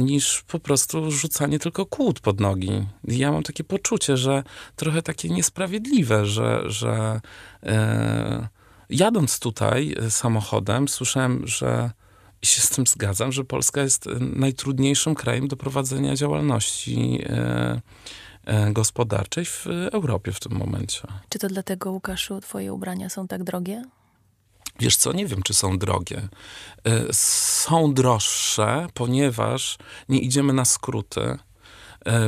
niż po prostu rzucanie tylko kłód pod nogi. Ja mam takie poczucie, że trochę takie niesprawiedliwe, że, że e, jadąc tutaj samochodem, słyszałem, że i się z tym zgadzam, że Polska jest e, najtrudniejszym krajem do prowadzenia działalności e, e, gospodarczej w Europie w tym momencie. Czy to dlatego, Łukaszu, twoje ubrania są tak drogie? Wiesz co, nie wiem, czy są drogie. Są droższe, ponieważ nie idziemy na skróty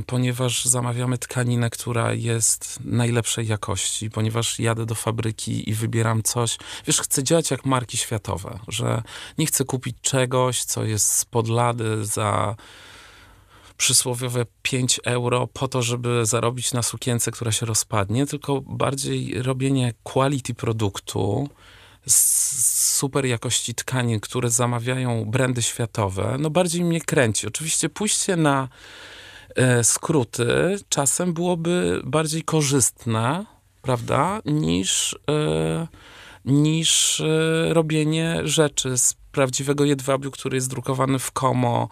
ponieważ zamawiamy tkaninę, która jest najlepszej jakości, ponieważ jadę do fabryki i wybieram coś. Wiesz, chcę działać jak marki światowe, że nie chcę kupić czegoś, co jest spod lady za przysłowiowe 5 euro po to, żeby zarobić na sukience, która się rozpadnie, tylko bardziej robienie quality produktu, super jakości tkanin, które zamawiają brandy światowe, no bardziej mnie kręci. Oczywiście pójście na E, skróty czasem byłoby bardziej korzystne, prawda, niż, e, niż e, robienie rzeczy z prawdziwego jedwabiu, który jest drukowany w komo,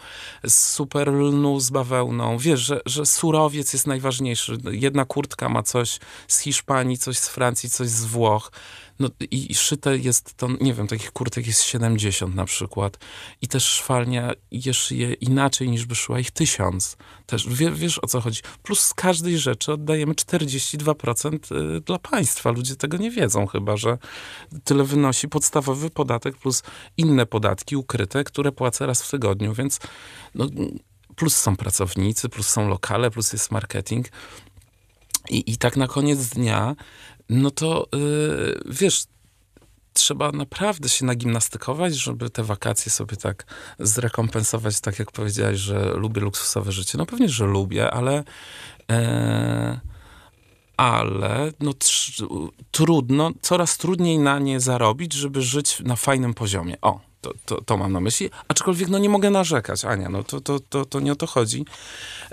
z super lnu z bawełną. Wiesz, że, że surowiec jest najważniejszy. Jedna kurtka ma coś z Hiszpanii, coś z Francji, coś z Włoch. No i, i szyte jest to, nie wiem, takich kurtek jest 70 na przykład. I też szwalnia je szyje inaczej niż by szyła ich tysiąc. Też wie, wiesz o co chodzi. Plus z każdej rzeczy oddajemy 42% y, dla państwa. Ludzie tego nie wiedzą chyba, że tyle wynosi podstawowy podatek plus inne podatki ukryte, które płacę raz w tygodniu, więc no, plus są pracownicy, plus są lokale, plus jest marketing. I, i tak na koniec dnia, no to yy, wiesz, trzeba naprawdę się nagimnastykować, żeby te wakacje sobie tak zrekompensować, tak jak powiedziałeś, że lubię luksusowe życie. No pewnie, że lubię, ale e, ale no, trudno, coraz trudniej na nie zarobić, żeby żyć na fajnym poziomie. O, to, to, to mam na myśli. Aczkolwiek no nie mogę narzekać, Ania, no to, to, to, to nie o to chodzi,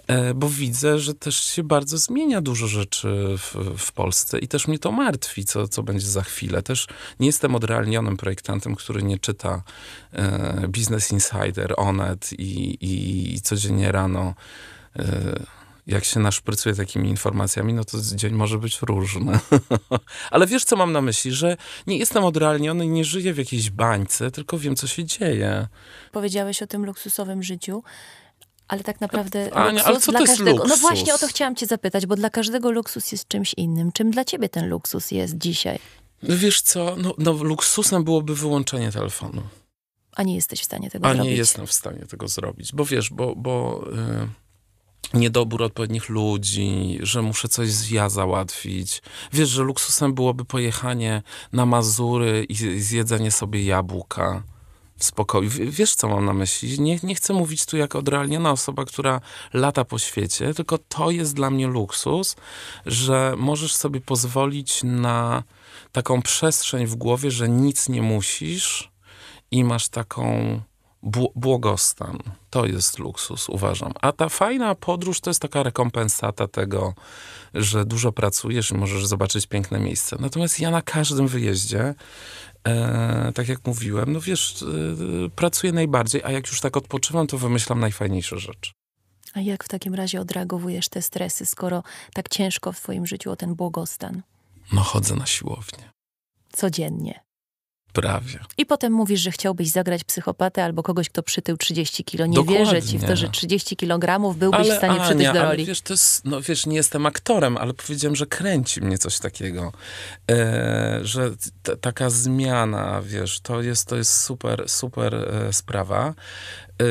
e, bo widzę, że też się bardzo zmienia dużo rzeczy w, w Polsce i też mnie to martwi, co, co będzie za chwilę. Też nie jestem odrealnionym projektantem, który nie czyta e, Business Insider, Onet i, i codziennie rano e, jak się naszprycuje takimi informacjami, no to dzień może być różny. Ale wiesz, co mam na myśli? Że nie jestem odrealniony i nie żyję w jakiejś bańce, tylko wiem, co się dzieje. Powiedziałeś o tym luksusowym życiu. Ale tak naprawdę Ania, luksus ale co dla to każdego. Luksus? No właśnie o to chciałam cię zapytać, bo dla każdego luksus jest czymś innym. Czym dla ciebie ten luksus jest dzisiaj? Wiesz co, no, no luksusem byłoby wyłączenie telefonu. A nie jesteś w stanie tego A zrobić? A nie jestem w stanie tego zrobić, bo wiesz, bo, bo yy niedobór odpowiednich ludzi, że muszę coś z ja załatwić. Wiesz, że luksusem byłoby pojechanie na Mazury i zjedzenie sobie jabłka w spokoju. Wiesz, co mam na myśli? Nie, nie chcę mówić tu jak odrealniona osoba, która lata po świecie, tylko to jest dla mnie luksus, że możesz sobie pozwolić na taką przestrzeń w głowie, że nic nie musisz i masz taką błogostan. To jest luksus, uważam. A ta fajna podróż to jest taka rekompensata tego, że dużo pracujesz i możesz zobaczyć piękne miejsce. Natomiast ja na każdym wyjeździe, e, tak jak mówiłem, no wiesz, e, pracuję najbardziej, a jak już tak odpoczywam, to wymyślam najfajniejsze rzeczy. A jak w takim razie odreagowujesz te stresy, skoro tak ciężko w twoim życiu o ten błogostan? No chodzę na siłownię. Codziennie. Prawie. I potem mówisz, że chciałbyś zagrać psychopatę albo kogoś, kto przytył 30 kilo. Nie Dokładnie. wierzę ci w to, że 30 kilogramów byłbyś ale, w stanie Ania, przytyć do roli. Ale wiesz, to jest, no wiesz, nie jestem aktorem, ale powiedziałem, że kręci mnie coś takiego. E, że t- taka zmiana, wiesz, to jest, to jest super, super e, sprawa. E,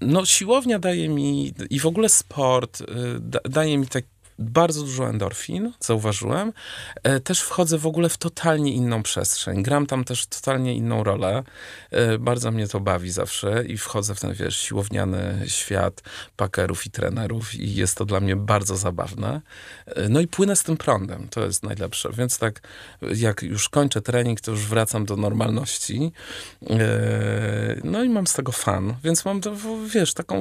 no siłownia daje mi i w ogóle sport e, da, daje mi tak bardzo dużo endorfin, zauważyłem. E, też wchodzę w ogóle w totalnie inną przestrzeń. Gram tam też totalnie inną rolę. E, bardzo mnie to bawi zawsze i wchodzę w ten, wiesz, siłowniany świat pakerów i trenerów i jest to dla mnie bardzo zabawne. E, no i płynę z tym prądem, to jest najlepsze. Więc tak, jak już kończę trening, to już wracam do normalności. No i mam z tego fan, więc mam, wiesz, taką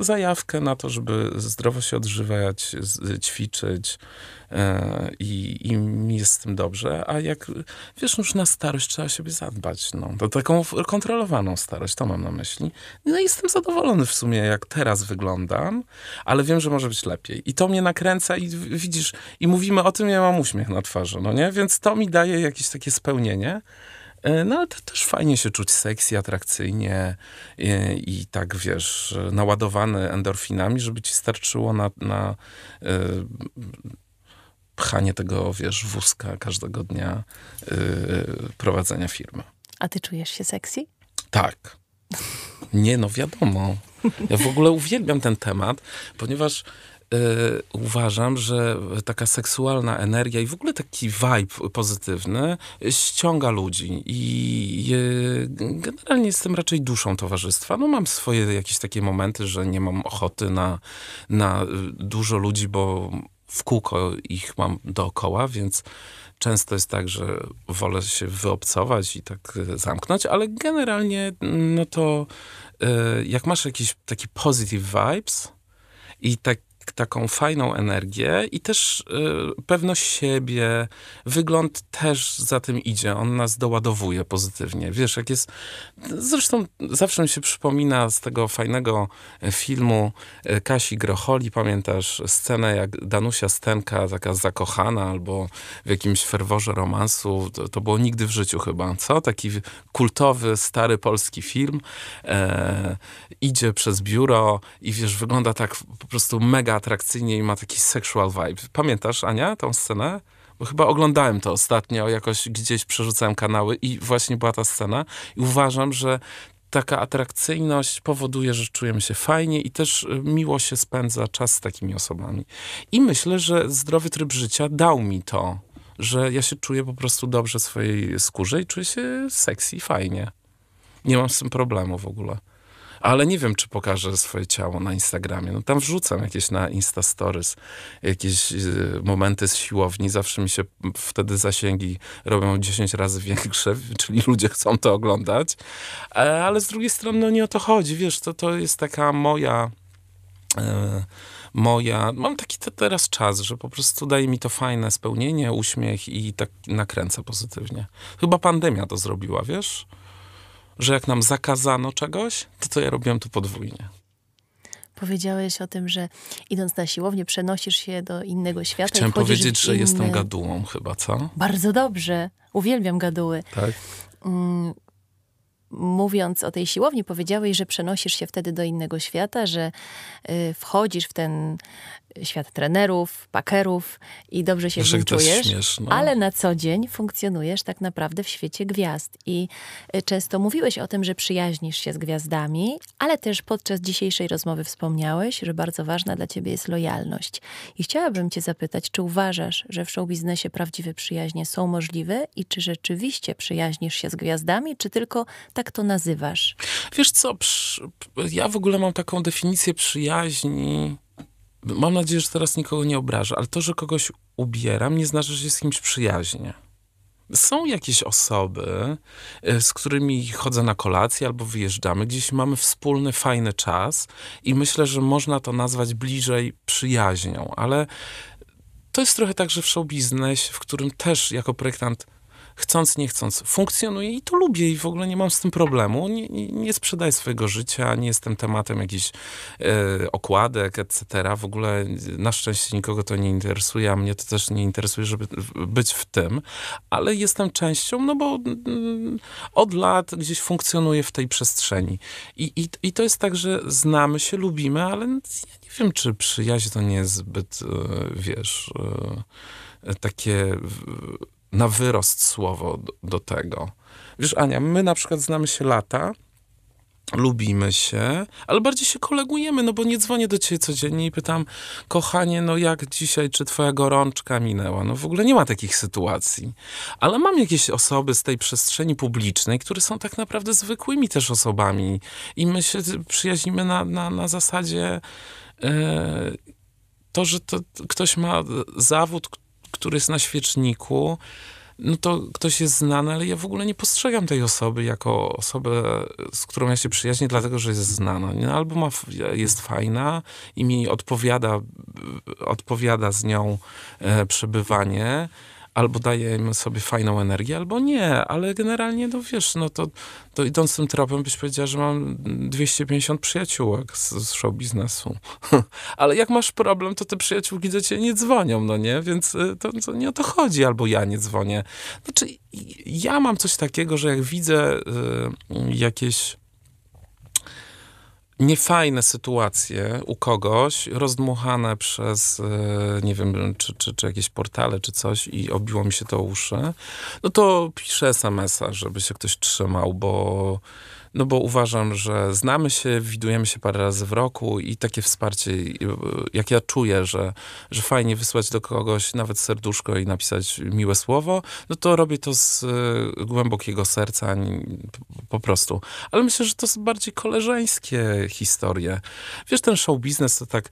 zajawkę na to, żeby zdrowo się odżywać, ćwiczyć e, i, i mi jest z tym dobrze, a jak, wiesz, już na starość trzeba siebie zadbać, no. To taką kontrolowaną starość, to mam na myśli. No i jestem zadowolony w sumie, jak teraz wyglądam, ale wiem, że może być lepiej. I to mnie nakręca i widzisz, i mówimy o tym, ja mam uśmiech na twarzy, no nie? Więc to mi daje jakieś takie spełnienie. E, no ale to też fajnie się czuć seksji, atrakcyjnie i, i, tak, wiesz, naładowany endorfinami, żeby ci starczyło na, na y, pchanie tego, wiesz, wózka każdego dnia y, prowadzenia firmy. A ty czujesz się seksji? Tak. Nie, no wiadomo. Ja w ogóle uwielbiam ten temat, ponieważ uważam, że taka seksualna energia i w ogóle taki vibe pozytywny ściąga ludzi i generalnie jestem raczej duszą towarzystwa. No mam swoje jakieś takie momenty, że nie mam ochoty na, na dużo ludzi, bo w kółko ich mam dookoła, więc często jest tak, że wolę się wyobcować i tak zamknąć, ale generalnie no to y, jak masz jakiś taki positive vibes i tak taką fajną energię i też y, pewność siebie, wygląd też za tym idzie. On nas doładowuje pozytywnie. Wiesz, jak jest... Zresztą zawsze mi się przypomina z tego fajnego filmu y, Kasi Grocholi, pamiętasz scenę, jak Danusia Stenka, taka zakochana albo w jakimś ferworze romansu, to, to było nigdy w życiu chyba, co? Taki kultowy, stary polski film. E, idzie przez biuro i wiesz, wygląda tak po prostu mega atrakcyjnie i ma taki sexual vibe. Pamiętasz, Ania, tą scenę? Bo chyba oglądałem to ostatnio, jakoś gdzieś przerzucałem kanały i właśnie była ta scena. I uważam, że taka atrakcyjność powoduje, że czujemy się fajnie i też y, miło się spędza czas z takimi osobami. I myślę, że zdrowy tryb życia dał mi to, że ja się czuję po prostu dobrze w swojej skórze i czuję się sexy, fajnie. Nie mam z tym problemu w ogóle. Ale nie wiem, czy pokażę swoje ciało na Instagramie. No tam wrzucam jakieś na Insta Stories, jakieś y, momenty z siłowni. Zawsze mi się wtedy zasięgi robią 10 razy większe, czyli ludzie chcą to oglądać. E, ale z drugiej strony, no nie o to chodzi. Wiesz, to, to jest taka moja... E, moja, mam taki te, teraz czas, że po prostu daje mi to fajne spełnienie, uśmiech i tak nakręca pozytywnie. Chyba pandemia to zrobiła, wiesz? Że jak nam zakazano czegoś, to to ja robiłem to podwójnie. Powiedziałeś o tym, że idąc na siłownię przenosisz się do innego świata. Chciałem powiedzieć, że jestem gadułą chyba, co? Bardzo dobrze. Uwielbiam gaduły. Tak. Mm, mówiąc o tej siłowni, powiedziałeś, że przenosisz się wtedy do innego świata, że y, wchodzisz w ten świat trenerów, pakerów i dobrze się w nim czujesz, śmieszno. ale na co dzień funkcjonujesz tak naprawdę w świecie gwiazd. I y, często mówiłeś o tym, że przyjaźnisz się z gwiazdami, ale też podczas dzisiejszej rozmowy wspomniałeś, że bardzo ważna dla ciebie jest lojalność. I chciałabym cię zapytać, czy uważasz, że w show biznesie prawdziwe przyjaźnie są możliwe i czy rzeczywiście przyjaźnisz się z gwiazdami, czy tylko tak to nazywasz? Wiesz co, ja w ogóle mam taką definicję przyjaźni mam nadzieję, że teraz nikogo nie obrażę, ale to, że kogoś ubieram, nie znaczy, że jest z kimś przyjaźnie. Są jakieś osoby, e, z którymi chodzę na kolację albo wyjeżdżamy, gdzieś mamy wspólny, fajny czas i myślę, że można to nazwać bliżej przyjaźnią, ale to jest trochę tak, że w w którym też jako projektant chcąc, nie chcąc, funkcjonuje i to lubię i w ogóle nie mam z tym problemu. Nie, nie, nie sprzedaję swojego życia, nie jestem tematem jakichś e, okładek, etc. W ogóle na szczęście nikogo to nie interesuje, a mnie to też nie interesuje, żeby być w tym, ale jestem częścią, no bo mm, od lat gdzieś funkcjonuję w tej przestrzeni. I, i, I to jest tak, że znamy się, lubimy, ale ja nie wiem, czy przyjaźń to nie jest zbyt, e, wiesz, e, takie na wyrost słowo do, do tego. Wiesz, Ania, my na przykład znamy się lata, lubimy się, ale bardziej się kolegujemy, no bo nie dzwonię do ciebie codziennie i pytam, kochanie, no jak dzisiaj, czy twoja gorączka minęła? No w ogóle nie ma takich sytuacji. Ale mam jakieś osoby z tej przestrzeni publicznej, które są tak naprawdę zwykłymi też osobami i my się przyjaźnimy na, na, na zasadzie e, to, że to ktoś ma zawód, który jest na świeczniku, no to ktoś jest znany, ale ja w ogóle nie postrzegam tej osoby jako osobę, z którą ja się przyjaźnię, dlatego, że jest znana. No, albo ma, jest fajna i mi odpowiada, odpowiada z nią e, przebywanie, albo dajemy sobie fajną energię, albo nie, ale generalnie, no wiesz, no to, to idąc tym tropem byś powiedziała, że mam 250 przyjaciółek z, z show biznesu. ale jak masz problem, to te przyjaciółki do ciebie nie dzwonią, no nie? Więc y, to, to, nie o to chodzi, albo ja nie dzwonię. Znaczy, ja mam coś takiego, że jak widzę y, jakieś niefajne sytuacje u kogoś, rozdmuchane przez, e, nie wiem, czy, czy, czy jakieś portale, czy coś i obiło mi się to uszy, no to piszę smsa, żeby się ktoś trzymał, bo no bo uważam, że znamy się, widujemy się parę razy w roku i takie wsparcie, jak ja czuję, że, że fajnie wysłać do kogoś nawet serduszko i napisać miłe słowo, no to robię to z e, głębokiego serca, po prostu. Ale myślę, że to są bardziej koleżeńskie historie. Wiesz, ten show biznes to tak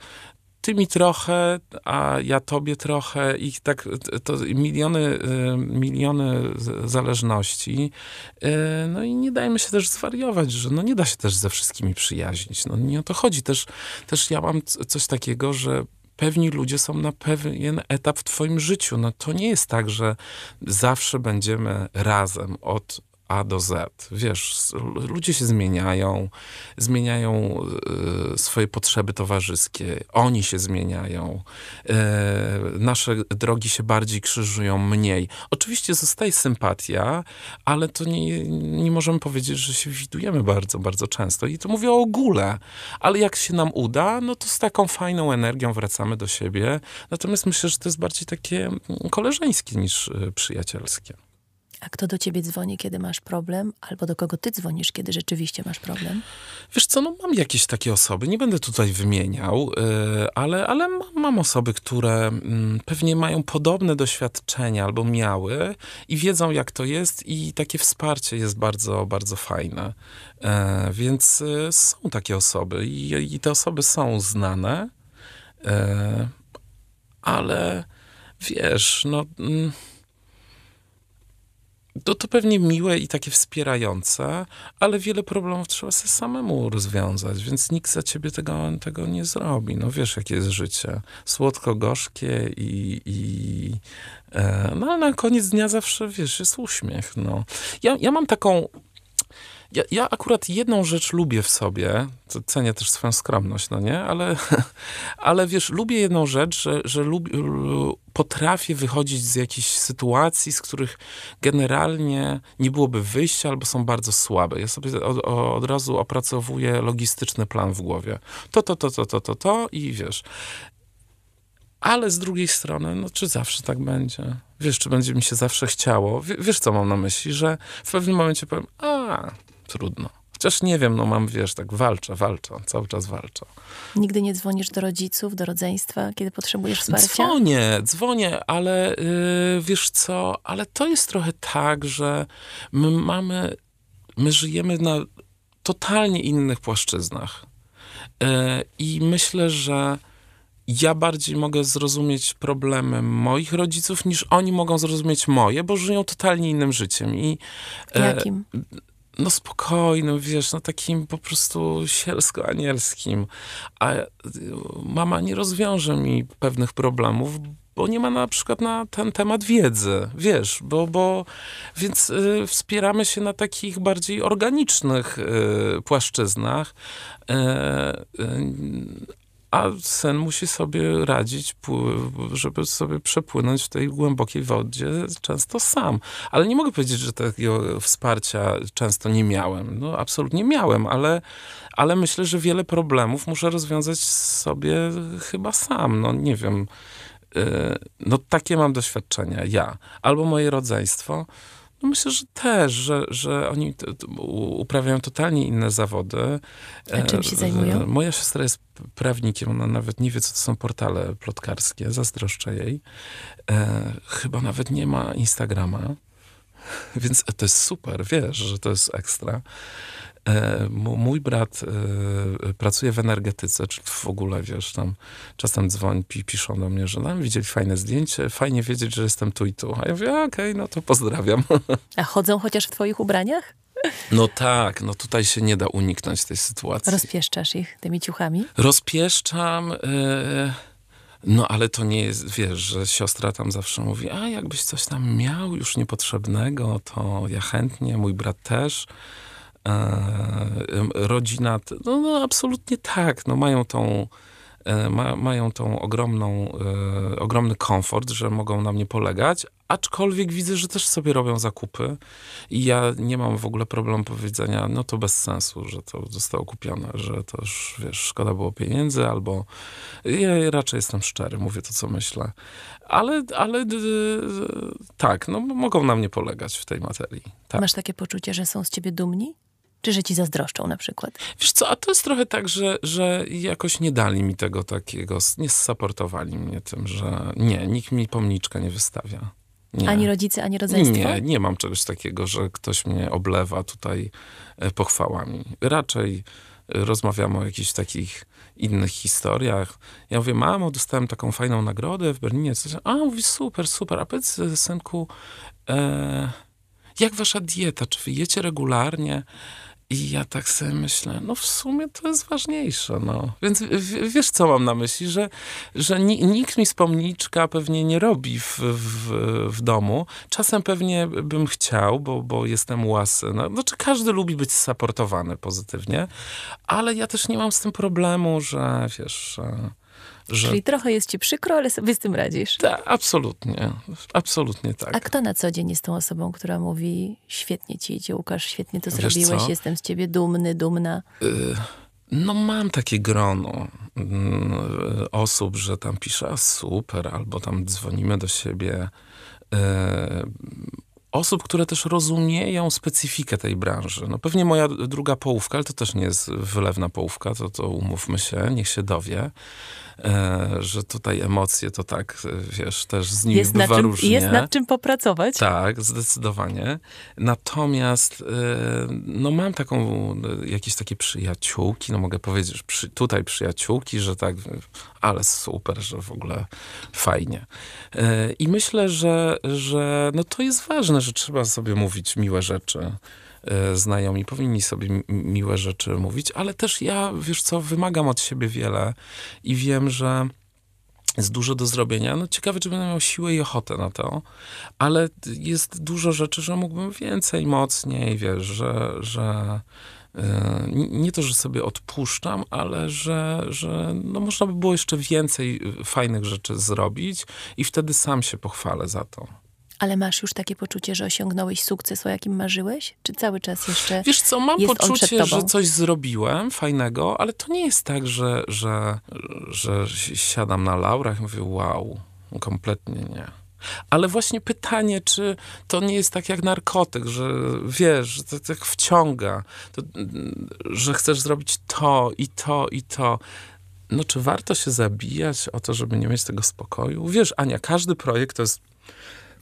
ty mi trochę, a ja tobie trochę i tak to miliony, y, miliony zależności. Y, no i nie dajmy się też zwariować, że no nie da się też ze wszystkimi przyjaźnić. No nie o to chodzi. Też, też ja mam coś takiego, że pewni ludzie są na pewien etap w twoim życiu. No to nie jest tak, że zawsze będziemy razem od a do Z. Wiesz, ludzie się zmieniają, zmieniają e, swoje potrzeby towarzyskie, oni się zmieniają, e, nasze drogi się bardziej krzyżują, mniej. Oczywiście zostaje sympatia, ale to nie, nie możemy powiedzieć, że się widujemy bardzo, bardzo często. I to mówię o ogóle, ale jak się nam uda, no to z taką fajną energią wracamy do siebie. Natomiast myślę, że to jest bardziej takie koleżeńskie niż e, przyjacielskie. A kto do ciebie dzwoni, kiedy masz problem, albo do kogo ty dzwonisz, kiedy rzeczywiście masz problem? Wiesz co, no mam jakieś takie osoby, nie będę tutaj wymieniał, yy, ale, ale mam, osoby, które yy, pewnie mają podobne doświadczenia albo miały i wiedzą, jak to jest i takie wsparcie jest bardzo, bardzo fajne. Yy, więc y, są takie osoby i, i, te osoby są znane, y, ale wiesz, no mm, to, to pewnie miłe i takie wspierające, ale wiele problemów trzeba sobie samemu rozwiązać, więc nikt za ciebie tego, tego nie zrobi. No wiesz, jakie jest życie. Słodko-gorzkie i, i e, no ale na koniec dnia zawsze, wiesz, jest uśmiech, no. Ja, ja mam taką ja, ja akurat jedną rzecz lubię w sobie, cenię też swoją skromność, no nie? Ale, ale wiesz, lubię jedną rzecz, że, że lubię, potrafię wychodzić z jakichś sytuacji, z których generalnie nie byłoby wyjścia albo są bardzo słabe. Ja sobie od, od razu opracowuję logistyczny plan w głowie. To, to, to, to, to, to, to i wiesz. Ale z drugiej strony, no czy zawsze tak będzie? Wiesz, czy będzie mi się zawsze chciało? W, wiesz, co mam na myśli? Że w pewnym momencie powiem, a, trudno. Chociaż nie wiem, no mam, wiesz, tak walczę, walczę, cały czas walczę. Nigdy nie dzwonisz do rodziców, do rodzeństwa, kiedy potrzebujesz wsparcia? Dzwonię, dzwonię, ale yy, wiesz co, ale to jest trochę tak, że my mamy, my żyjemy na totalnie innych płaszczyznach. Yy, I myślę, że ja bardziej mogę zrozumieć problemy moich rodziców, niż oni mogą zrozumieć moje, bo żyją totalnie innym życiem. I, e, Jakim? No spokojnym, wiesz, no takim po prostu sielsko-anielskim. A y, mama nie rozwiąże mi pewnych problemów, bo nie ma na przykład na ten temat wiedzy, wiesz, bo, bo więc y, wspieramy się na takich bardziej organicznych y, płaszczyznach, y, y a sen musi sobie radzić, żeby sobie przepłynąć w tej głębokiej wodzie często sam. Ale nie mogę powiedzieć, że takiego wsparcia często nie miałem. No absolutnie miałem, ale, ale myślę, że wiele problemów muszę rozwiązać sobie chyba sam. No nie wiem. Y, no takie mam doświadczenia ja. Albo moje rodzeństwo, no myślę, że też, że, że oni uprawiają totalnie inne zawody. A czym się e, zajmują? Moja siostra jest prawnikiem, ona nawet nie wie, co to są portale plotkarskie, zazdroszczę jej. E, chyba nawet nie ma Instagrama, więc to jest super, wiesz, że to jest ekstra. E, mój brat e, pracuje w energetyce, czy w ogóle, wiesz, tam czasem dzwoń, pi, piszą do mnie, że nam widzieli fajne zdjęcie, fajnie wiedzieć, że jestem tu i tu. A ja mówię, okej, okay, no to pozdrawiam. A chodzą chociaż w twoich ubraniach? No tak, no tutaj się nie da uniknąć tej sytuacji. Rozpieszczasz ich tymi ciuchami? Rozpieszczam... Yy... No ale to nie jest, wiesz, że siostra tam zawsze mówi, a jakbyś coś tam miał już niepotrzebnego, to ja chętnie, mój brat też. E, rodzina, no, no absolutnie tak, no mają tą, e, ma, mają tą ogromną, e, ogromny komfort, że mogą na mnie polegać, aczkolwiek widzę, że też sobie robią zakupy i ja nie mam w ogóle problemu powiedzenia, no to bez sensu, że to zostało kupione, że to już, wiesz, szkoda było pieniędzy, albo ja raczej jestem szczery, mówię to, co myślę. Ale, ale tak, no mogą na mnie polegać w tej materii. Tak. Masz takie poczucie, że są z ciebie dumni? Czy że ci zazdroszczą na przykład? Wiesz co, a to jest trochę tak, że, że jakoś nie dali mi tego takiego, nie supportowali mnie tym, że nie, nikt mi pomniczka nie wystawia. Nie. Ani rodzice, ani rodzeństwo? Nie, nie mam czegoś takiego, że ktoś mnie oblewa tutaj e, pochwałami. Raczej e, rozmawiamy o jakichś takich innych historiach. Ja mówię, mamo, dostałem taką fajną nagrodę w Berlinie. A, mówi, super, super. A powiedz, e, synku, e, jak wasza dieta? Czy wy jecie regularnie? I ja tak sobie myślę, no w sumie to jest ważniejsze, no. Więc w, wiesz, co mam na myśli, że, że nikt mi z pomniczka pewnie nie robi w, w, w domu. Czasem pewnie bym chciał, bo, bo jestem łasy. No, znaczy każdy lubi być supportowany pozytywnie, ale ja też nie mam z tym problemu, że wiesz... Że... Czyli trochę jest ci przykro, ale sobie z tym radzisz. Tak, absolutnie. Absolutnie tak. A kto na co dzień jest tą osobą, która mówi świetnie ci idzie, Łukasz, świetnie to Wiesz zrobiłeś, co? jestem z ciebie dumny, dumna? Y no mam takie grono y osób, że tam pisze super, albo tam dzwonimy do siebie. Y osób, które też rozumieją specyfikę tej branży. No pewnie moja druga połówka, ale to też nie jest wylewna połówka, to, to umówmy się, niech się dowie. E, że tutaj emocje to tak, wiesz, też z nimi jest bywa czym, różnie. Jest nad czym popracować. Tak, zdecydowanie. Natomiast e, no mam taką, jakieś takie przyjaciółki, no mogę powiedzieć, przy, tutaj przyjaciółki, że tak, ale super, że w ogóle fajnie. E, I myślę, że, że no to jest ważne, że trzeba sobie mówić miłe rzeczy. E, znajomi powinni sobie miłe rzeczy mówić, ale też ja, wiesz co, wymagam od siebie wiele i wiem, że jest dużo do zrobienia. No ciekawe, czy będę miał siłę i ochotę na to, ale jest dużo rzeczy, że mógłbym więcej, mocniej, wiesz, że, że e, nie to, że sobie odpuszczam, ale że, że no można by było jeszcze więcej fajnych rzeczy zrobić i wtedy sam się pochwalę za to. Ale masz już takie poczucie, że osiągnąłeś sukces, o jakim marzyłeś? Czy cały czas jeszcze Wiesz co, mam poczucie, że coś zrobiłem fajnego, ale to nie jest tak, że, że, że siadam na laurach i mówię wow, kompletnie nie. Ale właśnie pytanie, czy to nie jest tak jak narkotyk, że wiesz, że to tak wciąga, to, że chcesz zrobić to i to i to. No czy warto się zabijać o to, żeby nie mieć tego spokoju? Wiesz, Ania, każdy projekt to jest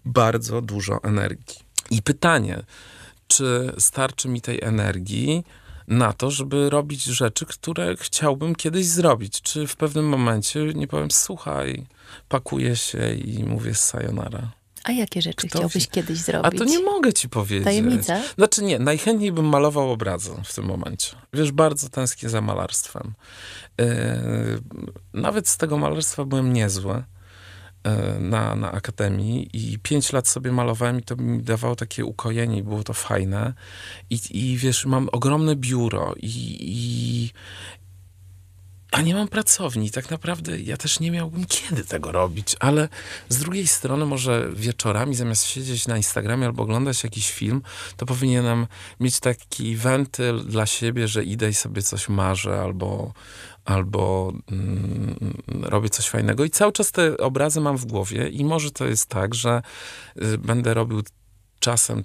bardzo dużo energii. I pytanie, czy starczy mi tej energii na to, żeby robić rzeczy, które chciałbym kiedyś zrobić? Czy w pewnym momencie nie powiem, słuchaj, pakuję się i mówię sayonara? A jakie rzeczy Kto chciałbyś kiedyś zrobić? A to nie mogę ci powiedzieć. Tajemnica? Znaczy nie, najchętniej bym malował obrazy w tym momencie. Wiesz, bardzo tęsknię za malarstwem. Yy, nawet z tego malarstwa byłem niezły. E, na, na akademii i pięć lat sobie malowałem i to mi dawało takie ukojenie i było to fajne. I, i wiesz, mam ogromne biuro i, i, a nie mam pracowni. Tak naprawdę ja też nie miałbym kiedy tego robić, ale z drugiej strony może wieczorami zamiast siedzieć na Instagramie albo oglądać jakiś film, to powinienem mieć taki wentyl dla siebie, że idę i sobie coś marzę albo, albo mm, robię coś fajnego. I cały czas te obrazy mam w głowie i może to jest tak, że y, będę robił czasem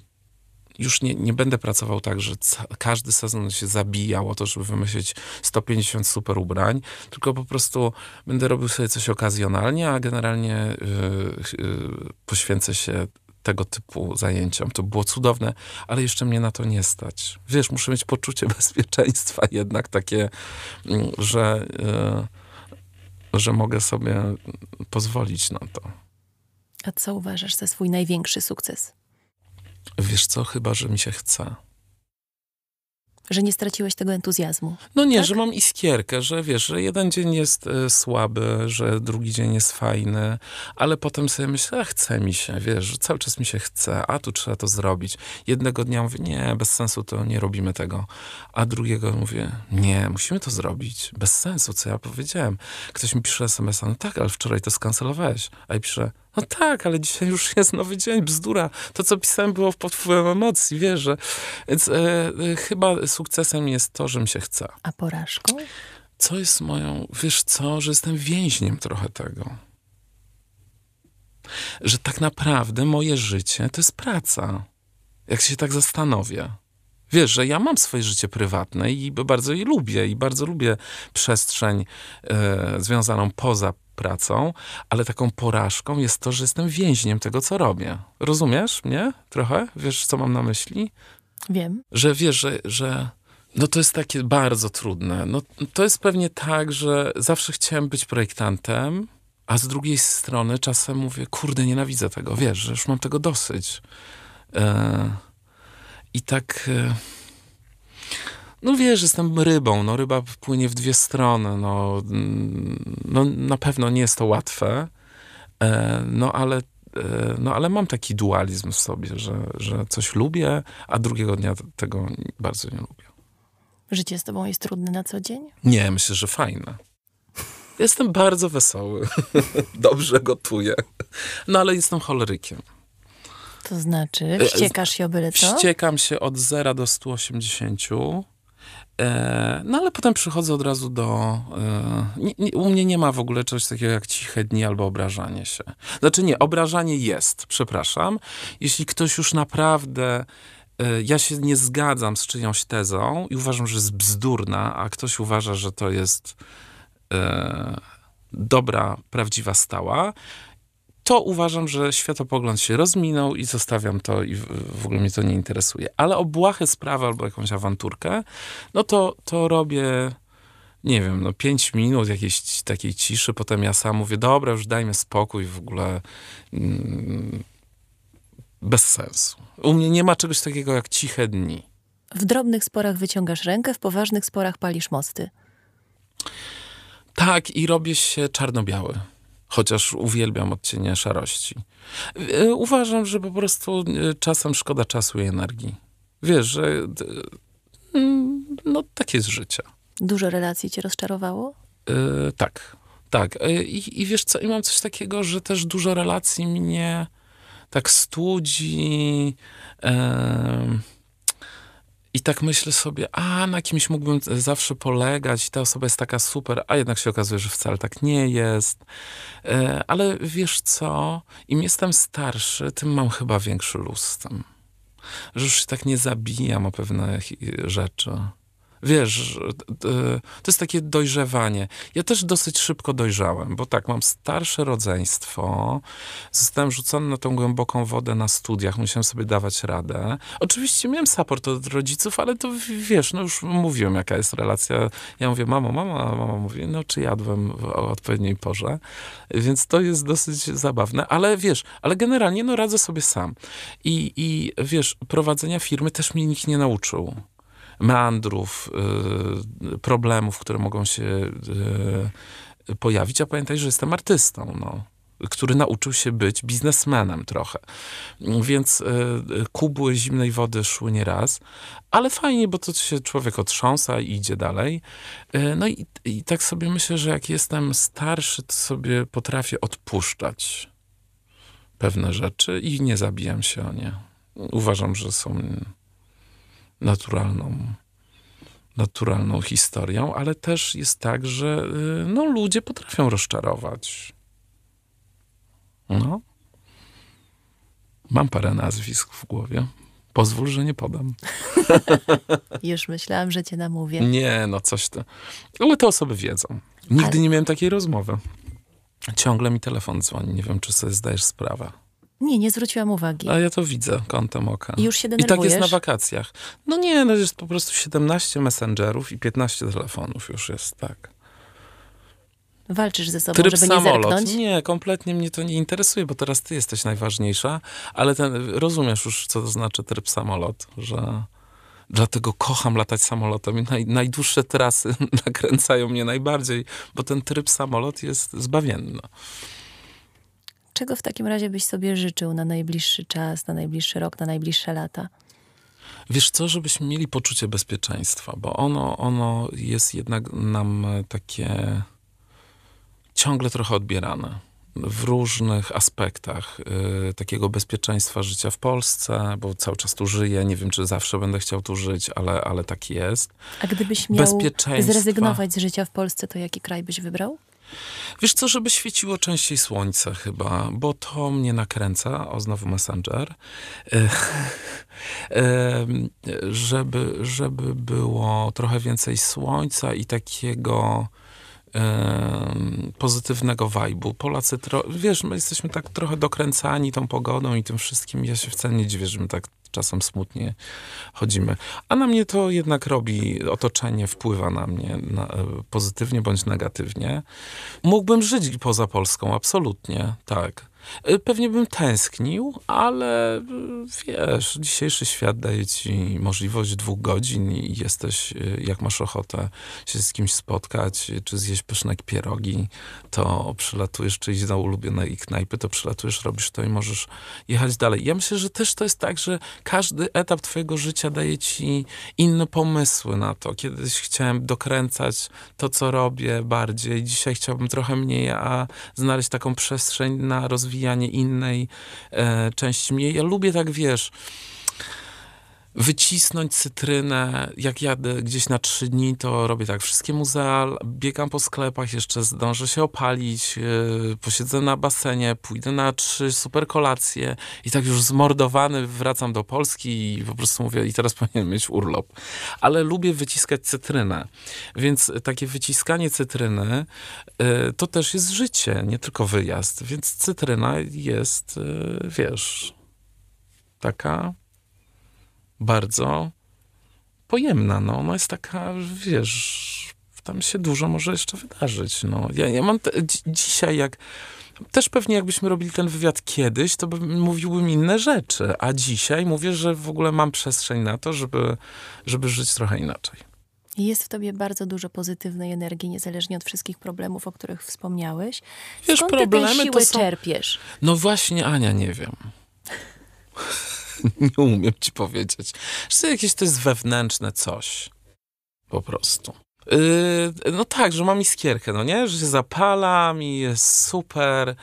już nie, nie będę pracował tak, że każdy sezon się zabijał o to, żeby wymyślić 150 super ubrań, tylko po prostu będę robił sobie coś okazjonalnie, a generalnie yy, yy, poświęcę się tego typu zajęciom. To było cudowne, ale jeszcze mnie na to nie stać. Wiesz, muszę mieć poczucie bezpieczeństwa jednak takie, mm, że, yy, że mogę sobie pozwolić na to. A co uważasz za swój największy sukces? Wiesz co, chyba, że mi się chce. Że nie straciłeś tego entuzjazmu. No nie, tak? że mam iskierkę, że wiesz, że jeden dzień jest y, słaby, że drugi dzień jest fajny, ale potem sobie myślę, a chce mi się, wiesz, że cały czas mi się chce, a tu trzeba to zrobić. Jednego dnia mówię, nie, bez sensu to nie robimy tego. A drugiego mówię, nie, musimy to zrobić. Bez sensu, co ja powiedziałem. Ktoś mi pisze SMS-a, no tak, ale wczoraj to skancelowałeś. A ja piszę, no tak, ale dzisiaj już jest nowy dzień, bzdura. To, co pisałem, było pod wpływem emocji, wiesz, że... Więc e, e, chyba sukcesem jest to, że mi się chce. A porażką? Co jest moją... Wiesz co, że jestem więźniem trochę tego. Że tak naprawdę moje życie to jest praca. Jak się tak zastanowię. Wiesz, że ja mam swoje życie prywatne i bardzo je lubię i bardzo lubię przestrzeń e, związaną poza pracą, ale taką porażką jest to, że jestem więźniem tego, co robię. Rozumiesz mnie trochę? Wiesz, co mam na myśli? Wiem. Że wiesz, że, że no to jest takie bardzo trudne. No, to jest pewnie tak, że zawsze chciałem być projektantem, a z drugiej strony czasem mówię, kurde, nienawidzę tego, wiesz, że już mam tego dosyć. E, I tak... E, No wiesz, jestem rybą, no ryba płynie w dwie strony, no, mm, no na pewno nie jest to łatwe, e, no ale, e, no ale mam taki dualizm w sobie, że, że coś lubię, a drugiego dnia tego bardzo nie lubię. Życie z tobą jest trudne na co dzień? Nie, myślę, że fajne. Jestem bardzo wesoły. Dobrze gotuję. No ale jestem cholerykiem. To znaczy, wściekasz się o byle co? Wściekam się od 0 do 180. E, no ale potem przychodzę od razu do... E, nie, nie, u mnie nie ma w ogóle czegoś takiego jak ciche dni albo obrażanie się. Znaczy nie, obrażanie jest, przepraszam. Jeśli ktoś już naprawdę... E, ja się nie zgadzam z czyjąś tezą i uważam, że jest bzdurna, a ktoś uważa, że to jest dobra, prawdziwa stała, to uważam, że światopogląd się rozminął i zostawiam to i w, ogóle mnie to nie interesuje. Ale o błahe sprawy albo jakąś awanturkę, no to, to robię, nie wiem, no pięć minut jakiejś takiej ciszy, potem ja sam mówię, dobra, już dajmy spokój, w ogóle mm, bez sensu. U mnie nie ma czegoś takiego jak ciche dni. W drobnych sporach wyciągasz rękę, w poważnych sporach palisz mosty. Tak, i robię się czarno-biały chociaż uwielbiam odcienie szarości. E, uważam, że po prostu e, czasem szkoda czasu i energii. Wiesz, że mm, no takie jest życie. Dużo relacji cię rozczarowało? Yy, tak, tak. I, I wiesz co, i mam coś takiego, że też dużo relacji mnie tak studzi. Yy, i tak myślę sobie, a na kimś mógłbym zawsze polegać, ta osoba jest taka super, a jednak się okazuje, że wcale tak nie jest. E, ale wiesz co, im jestem starszy, tym mam chyba większy luz z tym. Że już się tak nie zabijam o pewne rzeczy. Wiesz, to jest takie dojrzewanie. Ja też dosyć szybko dojrzałem, bo tak, mam starsze rodzeństwo, zostałem rzucony na tą głęboką wodę na studiach, musiałem sobie dawać radę. Oczywiście miałem support od rodziców, ale to wiesz, no już mówiłem, jaka jest relacja. Ja mówię, mamo, mama, a mama mówi, no czy jadłem w odpowiedniej porze. Więc to jest dosyć zabawne, ale wiesz, ale generalnie no radzę sobie sam. I, i wiesz, prowadzenia firmy też mnie nikt nie nauczył meandrów, y, problemów, które mogą się y, pojawić, a pamiętaj, że jestem artystą, no który nauczył się być biznesmenem trochę. Więc y, kubły zimnej wody szły nieraz, ale fajnie, bo to się człowiek otrząsa i idzie dalej. No i, i tak sobie myślę, że jak jestem starszy, to sobie potrafię odpuszczać pewne rzeczy i nie zabijam się o nie. Uważam, że są naturalną, naturalną historią, ale też jest tak, że y, no, ludzie potrafią rozczarować. No. Mam parę nazwisk w głowie. Pozwól, że nie podam. Już myślałam, że cię namówię. Nie, no coś to. Ale te osoby wiedzą. Nigdy ale... nie miałem takiej rozmowy. Ciągle mi telefon dzwoni. Nie wiem, czy sobie zdajesz sprawę. Nie, nie zwróciłam uwagi. A ja to widzę kątem oka. I już się denerwujesz? I tak jest na wakacjach. No nie, no jest po prostu 17 messengerów i 15 telefonów już jest, tak. Walczysz ze sobą, Tryb żeby samolot. nie zerknąć? Nie, kompletnie mnie to nie interesuje, bo teraz ty jesteś najważniejsza, ale ten, rozumiesz już, co to znaczy tryb samolot, że dlatego kocham latać samolotem i naj, najdłuższe trasy nakręcają mnie najbardziej, bo ten tryb samolot jest zbawienny. Czego w takim razie byś sobie życzył na najbliższy czas, na najbliższy rok, na najbliższe lata? Wiesz co, żebyśmy mieli poczucie bezpieczeństwa, bo ono, ono jest jednak nam takie ciągle trochę odbierane w różnych aspektach y, takiego bezpieczeństwa życia w Polsce, bo cały czas tu żyję, nie wiem, czy zawsze będę chciał tu żyć, ale, ale tak jest. A gdybyś miał zrezygnować z życia w Polsce, to jaki kraj byś wybrał? Wiesz co, żeby świeciło częściej słońce chyba, bo to mnie nakręca, o znowu Messenger, żeby, żeby było trochę więcej słońca i takiego pozytywnego wajbu. Polacy, tro- wiesz, my jesteśmy tak trochę dokręcani tą pogodą i tym wszystkim. Ja się wcale nie dziwię, że my tak czasem smutnie chodzimy. A na mnie to jednak robi, otoczenie wpływa na mnie na, e, pozytywnie bądź negatywnie. Mógłbym żyć poza Polską, absolutnie, tak. Y, pewnie bym tęsknił, ale y, wiesz, dzisiejszy świat daje ci możliwość dwóch godzin i jesteś, y, jak masz ochotę się z kimś spotkać, czy zjeść pyszne pierogi, to przylatujesz, czy iść do ulubionej knajpy, to przylatujesz, robisz to i możesz jechać dalej. Ja myślę, że też to jest tak, że każdy etap twojego życia daje ci inne pomysły na to. Kiedyś chciałem dokręcać to, co robię bardziej. Dzisiaj chciałbym trochę mniej, a znaleźć taką przestrzeń na rozwijanie innej e, części mnie. Ja lubię tak, wiesz, wycisnąć cytrynę. Jak jadę gdzieś na trzy dni, to robię tak, wszystkie muzea, biegam po sklepach, jeszcze zdążę się opalić, yy, posiedzę na basenie, pójdę na trzy super kolacje i tak już zmordowany wracam do Polski i po prostu mówię, i teraz powinien mieć urlop. Ale lubię wyciskać cytrynę, więc takie wyciskanie cytryny yy, to też jest życie, nie tylko wyjazd, więc cytryna jest, yy, wiesz, taka bardzo pojemna. No. Ona jest taka, wiesz, tam się dużo może jeszcze wydarzyć. No. Ja, ja mam te, dzisiaj, jak też pewnie jakbyśmy robili ten wywiad kiedyś, to bym, mówiłbym inne rzeczy, a dzisiaj mówię, że w ogóle mam przestrzeń na to, żeby, żeby żyć trochę inaczej. Jest w tobie bardzo dużo pozytywnej energii, niezależnie od wszystkich problemów, o których wspomniałeś. Wiesz, Skąd problemy ty tę siłę są... czerpiesz? No właśnie, Ania, nie wiem. nie umiem ci powiedzieć. Że jakieś to jest wewnętrzne coś. Po prostu. Yy, no tak, że mam iskierkę, no nie? Że się zapalam i jest super.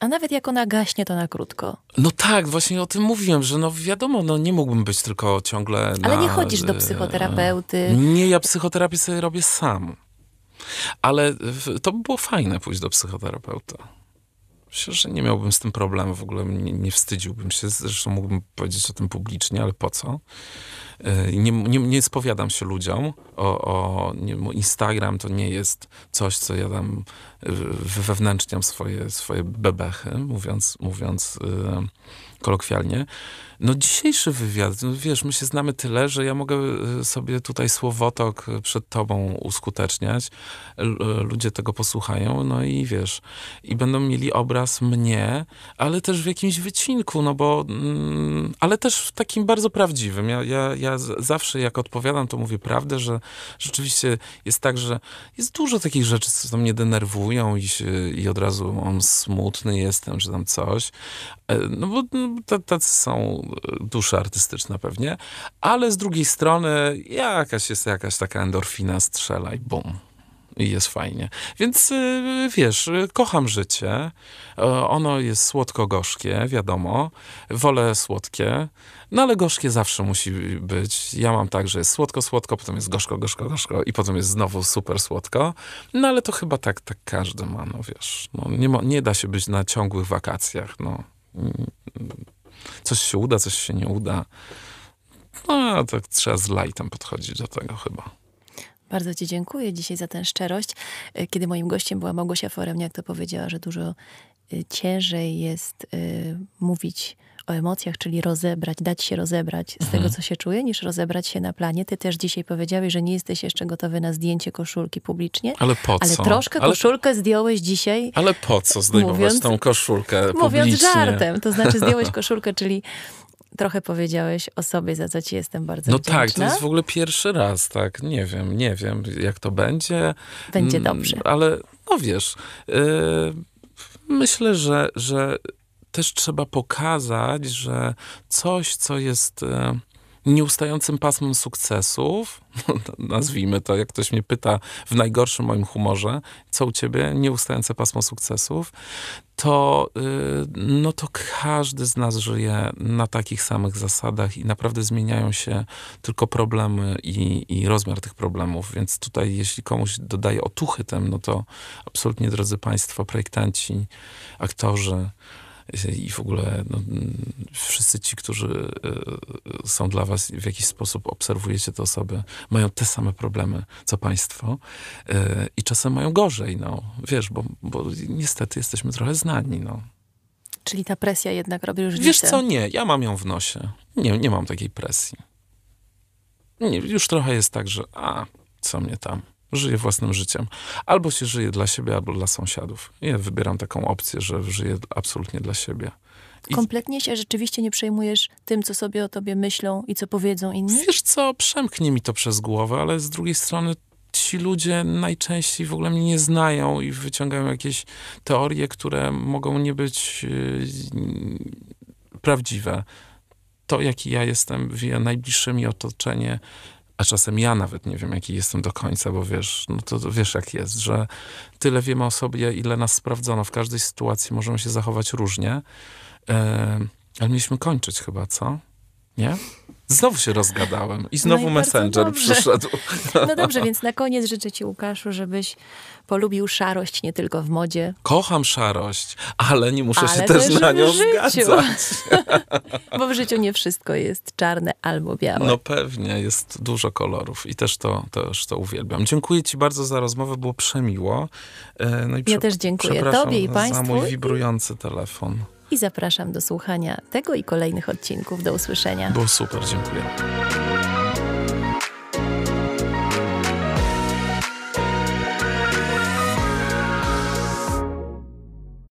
A nawet jak ona gaśnie, to na krótko. No tak, właśnie o tym mówiłem, że no wiadomo, no nie mógłbym być tylko ciągle Ale na, nie chodzisz do psychoterapeuty. Nie, ja psychoterapię sobie robię sam. Ale to by było fajne pójść do psychoterapeuta. Myślę, że nie miałbym z tym problemu, w ogóle nie, nie wstydziłbym się. Zresztą mógłbym powiedzieć o tym publicznie, ale po co? Nie, nie, nie spowiadam się ludziom. O, o nie, Instagram to nie jest coś, co ja tam wewnętrzniam swoje, swoje bebechy, mówiąc, mówiąc kolokwialnie. No dzisiejszy wywiad, no wiesz, my się znamy tyle, że ja mogę y, sobie tutaj słowotok przed tobą uskuteczniać. Ludzie tego posłuchają, no i wiesz, i będą mieli obraz mnie, ale też w jakimś wycinku, no bo, mm, ale też w takim bardzo prawdziwym. Ja, ja, ja zawsze jak odpowiadam, to mówię prawdę, że rzeczywiście jest tak, że jest dużo takich rzeczy, co mnie denerwują i, się, i od razu mam smutny jestem, że tam coś. E, no bo no, tacy są dusza artystyczna pewnie, ale z drugiej strony jakaś jest jakaś taka endorfina strzela i bum. I jest fajnie. Więc y, wiesz, kocham życie. Ono jest słodko-gorzkie, wiadomo. Wolę słodkie. No ale gorzkie zawsze musi być. Ja mam tak, że jest słodko-słodko, potem jest gorzko, gorzko, gorzko i potem jest znowu super słodko. No ale to chyba tak, tak każdy ma, no wiesz. No, nie, ma, nie da się być na ciągłych wakacjach, no coś się uda, coś się nie uda. No, tak trzeba z lightem podchodzić do tego chyba. Bardzo Ci dziękuję dzisiaj za tę szczerość. E, kiedy moim gościem była Małgosia Foremniak, to powiedziała, że dużo e, ciężej jest y, mówić o emocjach, czyli rozebrać, dać się rozebrać z mhm. tego, co się czuje, niż rozebrać się na planie. Ty też dzisiaj powiedziałeś, że nie jesteś jeszcze gotowy na zdjęcie koszulki publicznie. Ale po co? Ale troszkę ale... koszulkę zdjąłeś dzisiaj. Ale po co zdejmować mówiąc, tą koszulkę publicznie? Mówiąc żartem, to znaczy zdjąłeś koszulkę, czyli trochę powiedziałeś o sobie, za co ci jestem bardzo no wdzięczna. No tak, to jest w ogóle pierwszy raz, tak, nie wiem, nie wiem, jak to będzie. Będzie mm, dobrze. Ale, no wiesz, yy, myślę, że, że też trzeba pokazać, że coś, co jest e, nieustającym pasmem sukcesów, nazwijmy to, jak ktoś mnie pyta w najgorszym moim humorze, co u ciebie, nieustające pasmo sukcesów, to, e, no to każdy z nas żyje na takich samych zasadach i naprawdę zmieniają się tylko problemy i, i rozmiar tych problemów. Więc tutaj, jeśli komuś dodaje otuchy tem, no to absolutnie, drodzy Państwo, projektanci, aktorzy, i w ogóle no, wszyscy ci, którzy e, są dla was w jakiś sposób obserwujecie te osoby, mają te same problemy co państwo e, i czasem mają gorzej, no. Wiesz, bo, bo niestety jesteśmy trochę znani, no. Czyli ta presja jednak robi różnicę. Wiesz co, nie, ja mam ją w nosie. Nie, nie mam takiej presji. Nie, już trochę jest tak, że a, co mnie tam Żyję własnym życiem. Albo się żyje dla siebie, albo dla sąsiadów. Ja wybieram taką opcję, że żyję absolutnie dla siebie. I- Kompletnie się rzeczywiście nie przejmujesz tym, co sobie o tobie myślą i co powiedzą inni? Wiesz co, przemknie mi to przez głowę, ale z drugiej strony ci ludzie najczęściej w ogóle mnie nie znają i wyciągają jakieś teorie, które mogą nie być yy, prawdziwe. To, jaki ja jestem, wie najbliższe mi otoczenie, a czasem ja nawet nie wiem, jaki jestem do końca, bo wiesz, no to to wiesz jak jest, że tyle wiemy o sobie, ile nas sprawdzono. W każdej sytuacji możemy się zachować różnie. E, ale mieliśmy kończyć chyba, co? Nie? Znowu się rozgadałem i znowu No i Messenger przyszedł. No dobrze, więc na koniec życzę ci, Łukaszu, żebyś polubił szarość nie tylko w modzie, Kocham szarość, ale nie muszę Ale się też też na nią zgadzać. bo w życiu nie wszystko jest czarne albo białe. No pewnie, jest dużo kolorów i też to, też to uwielbiam. Dziękuję ci bardzo za rozmowę, było przemiło. E, No i Ja też dziękuję tobie i za państwu. mój wibrujący telefon. I zapraszam do słuchania tego i kolejnych odcinków. Do usłyszenia. Było super, dziękuję.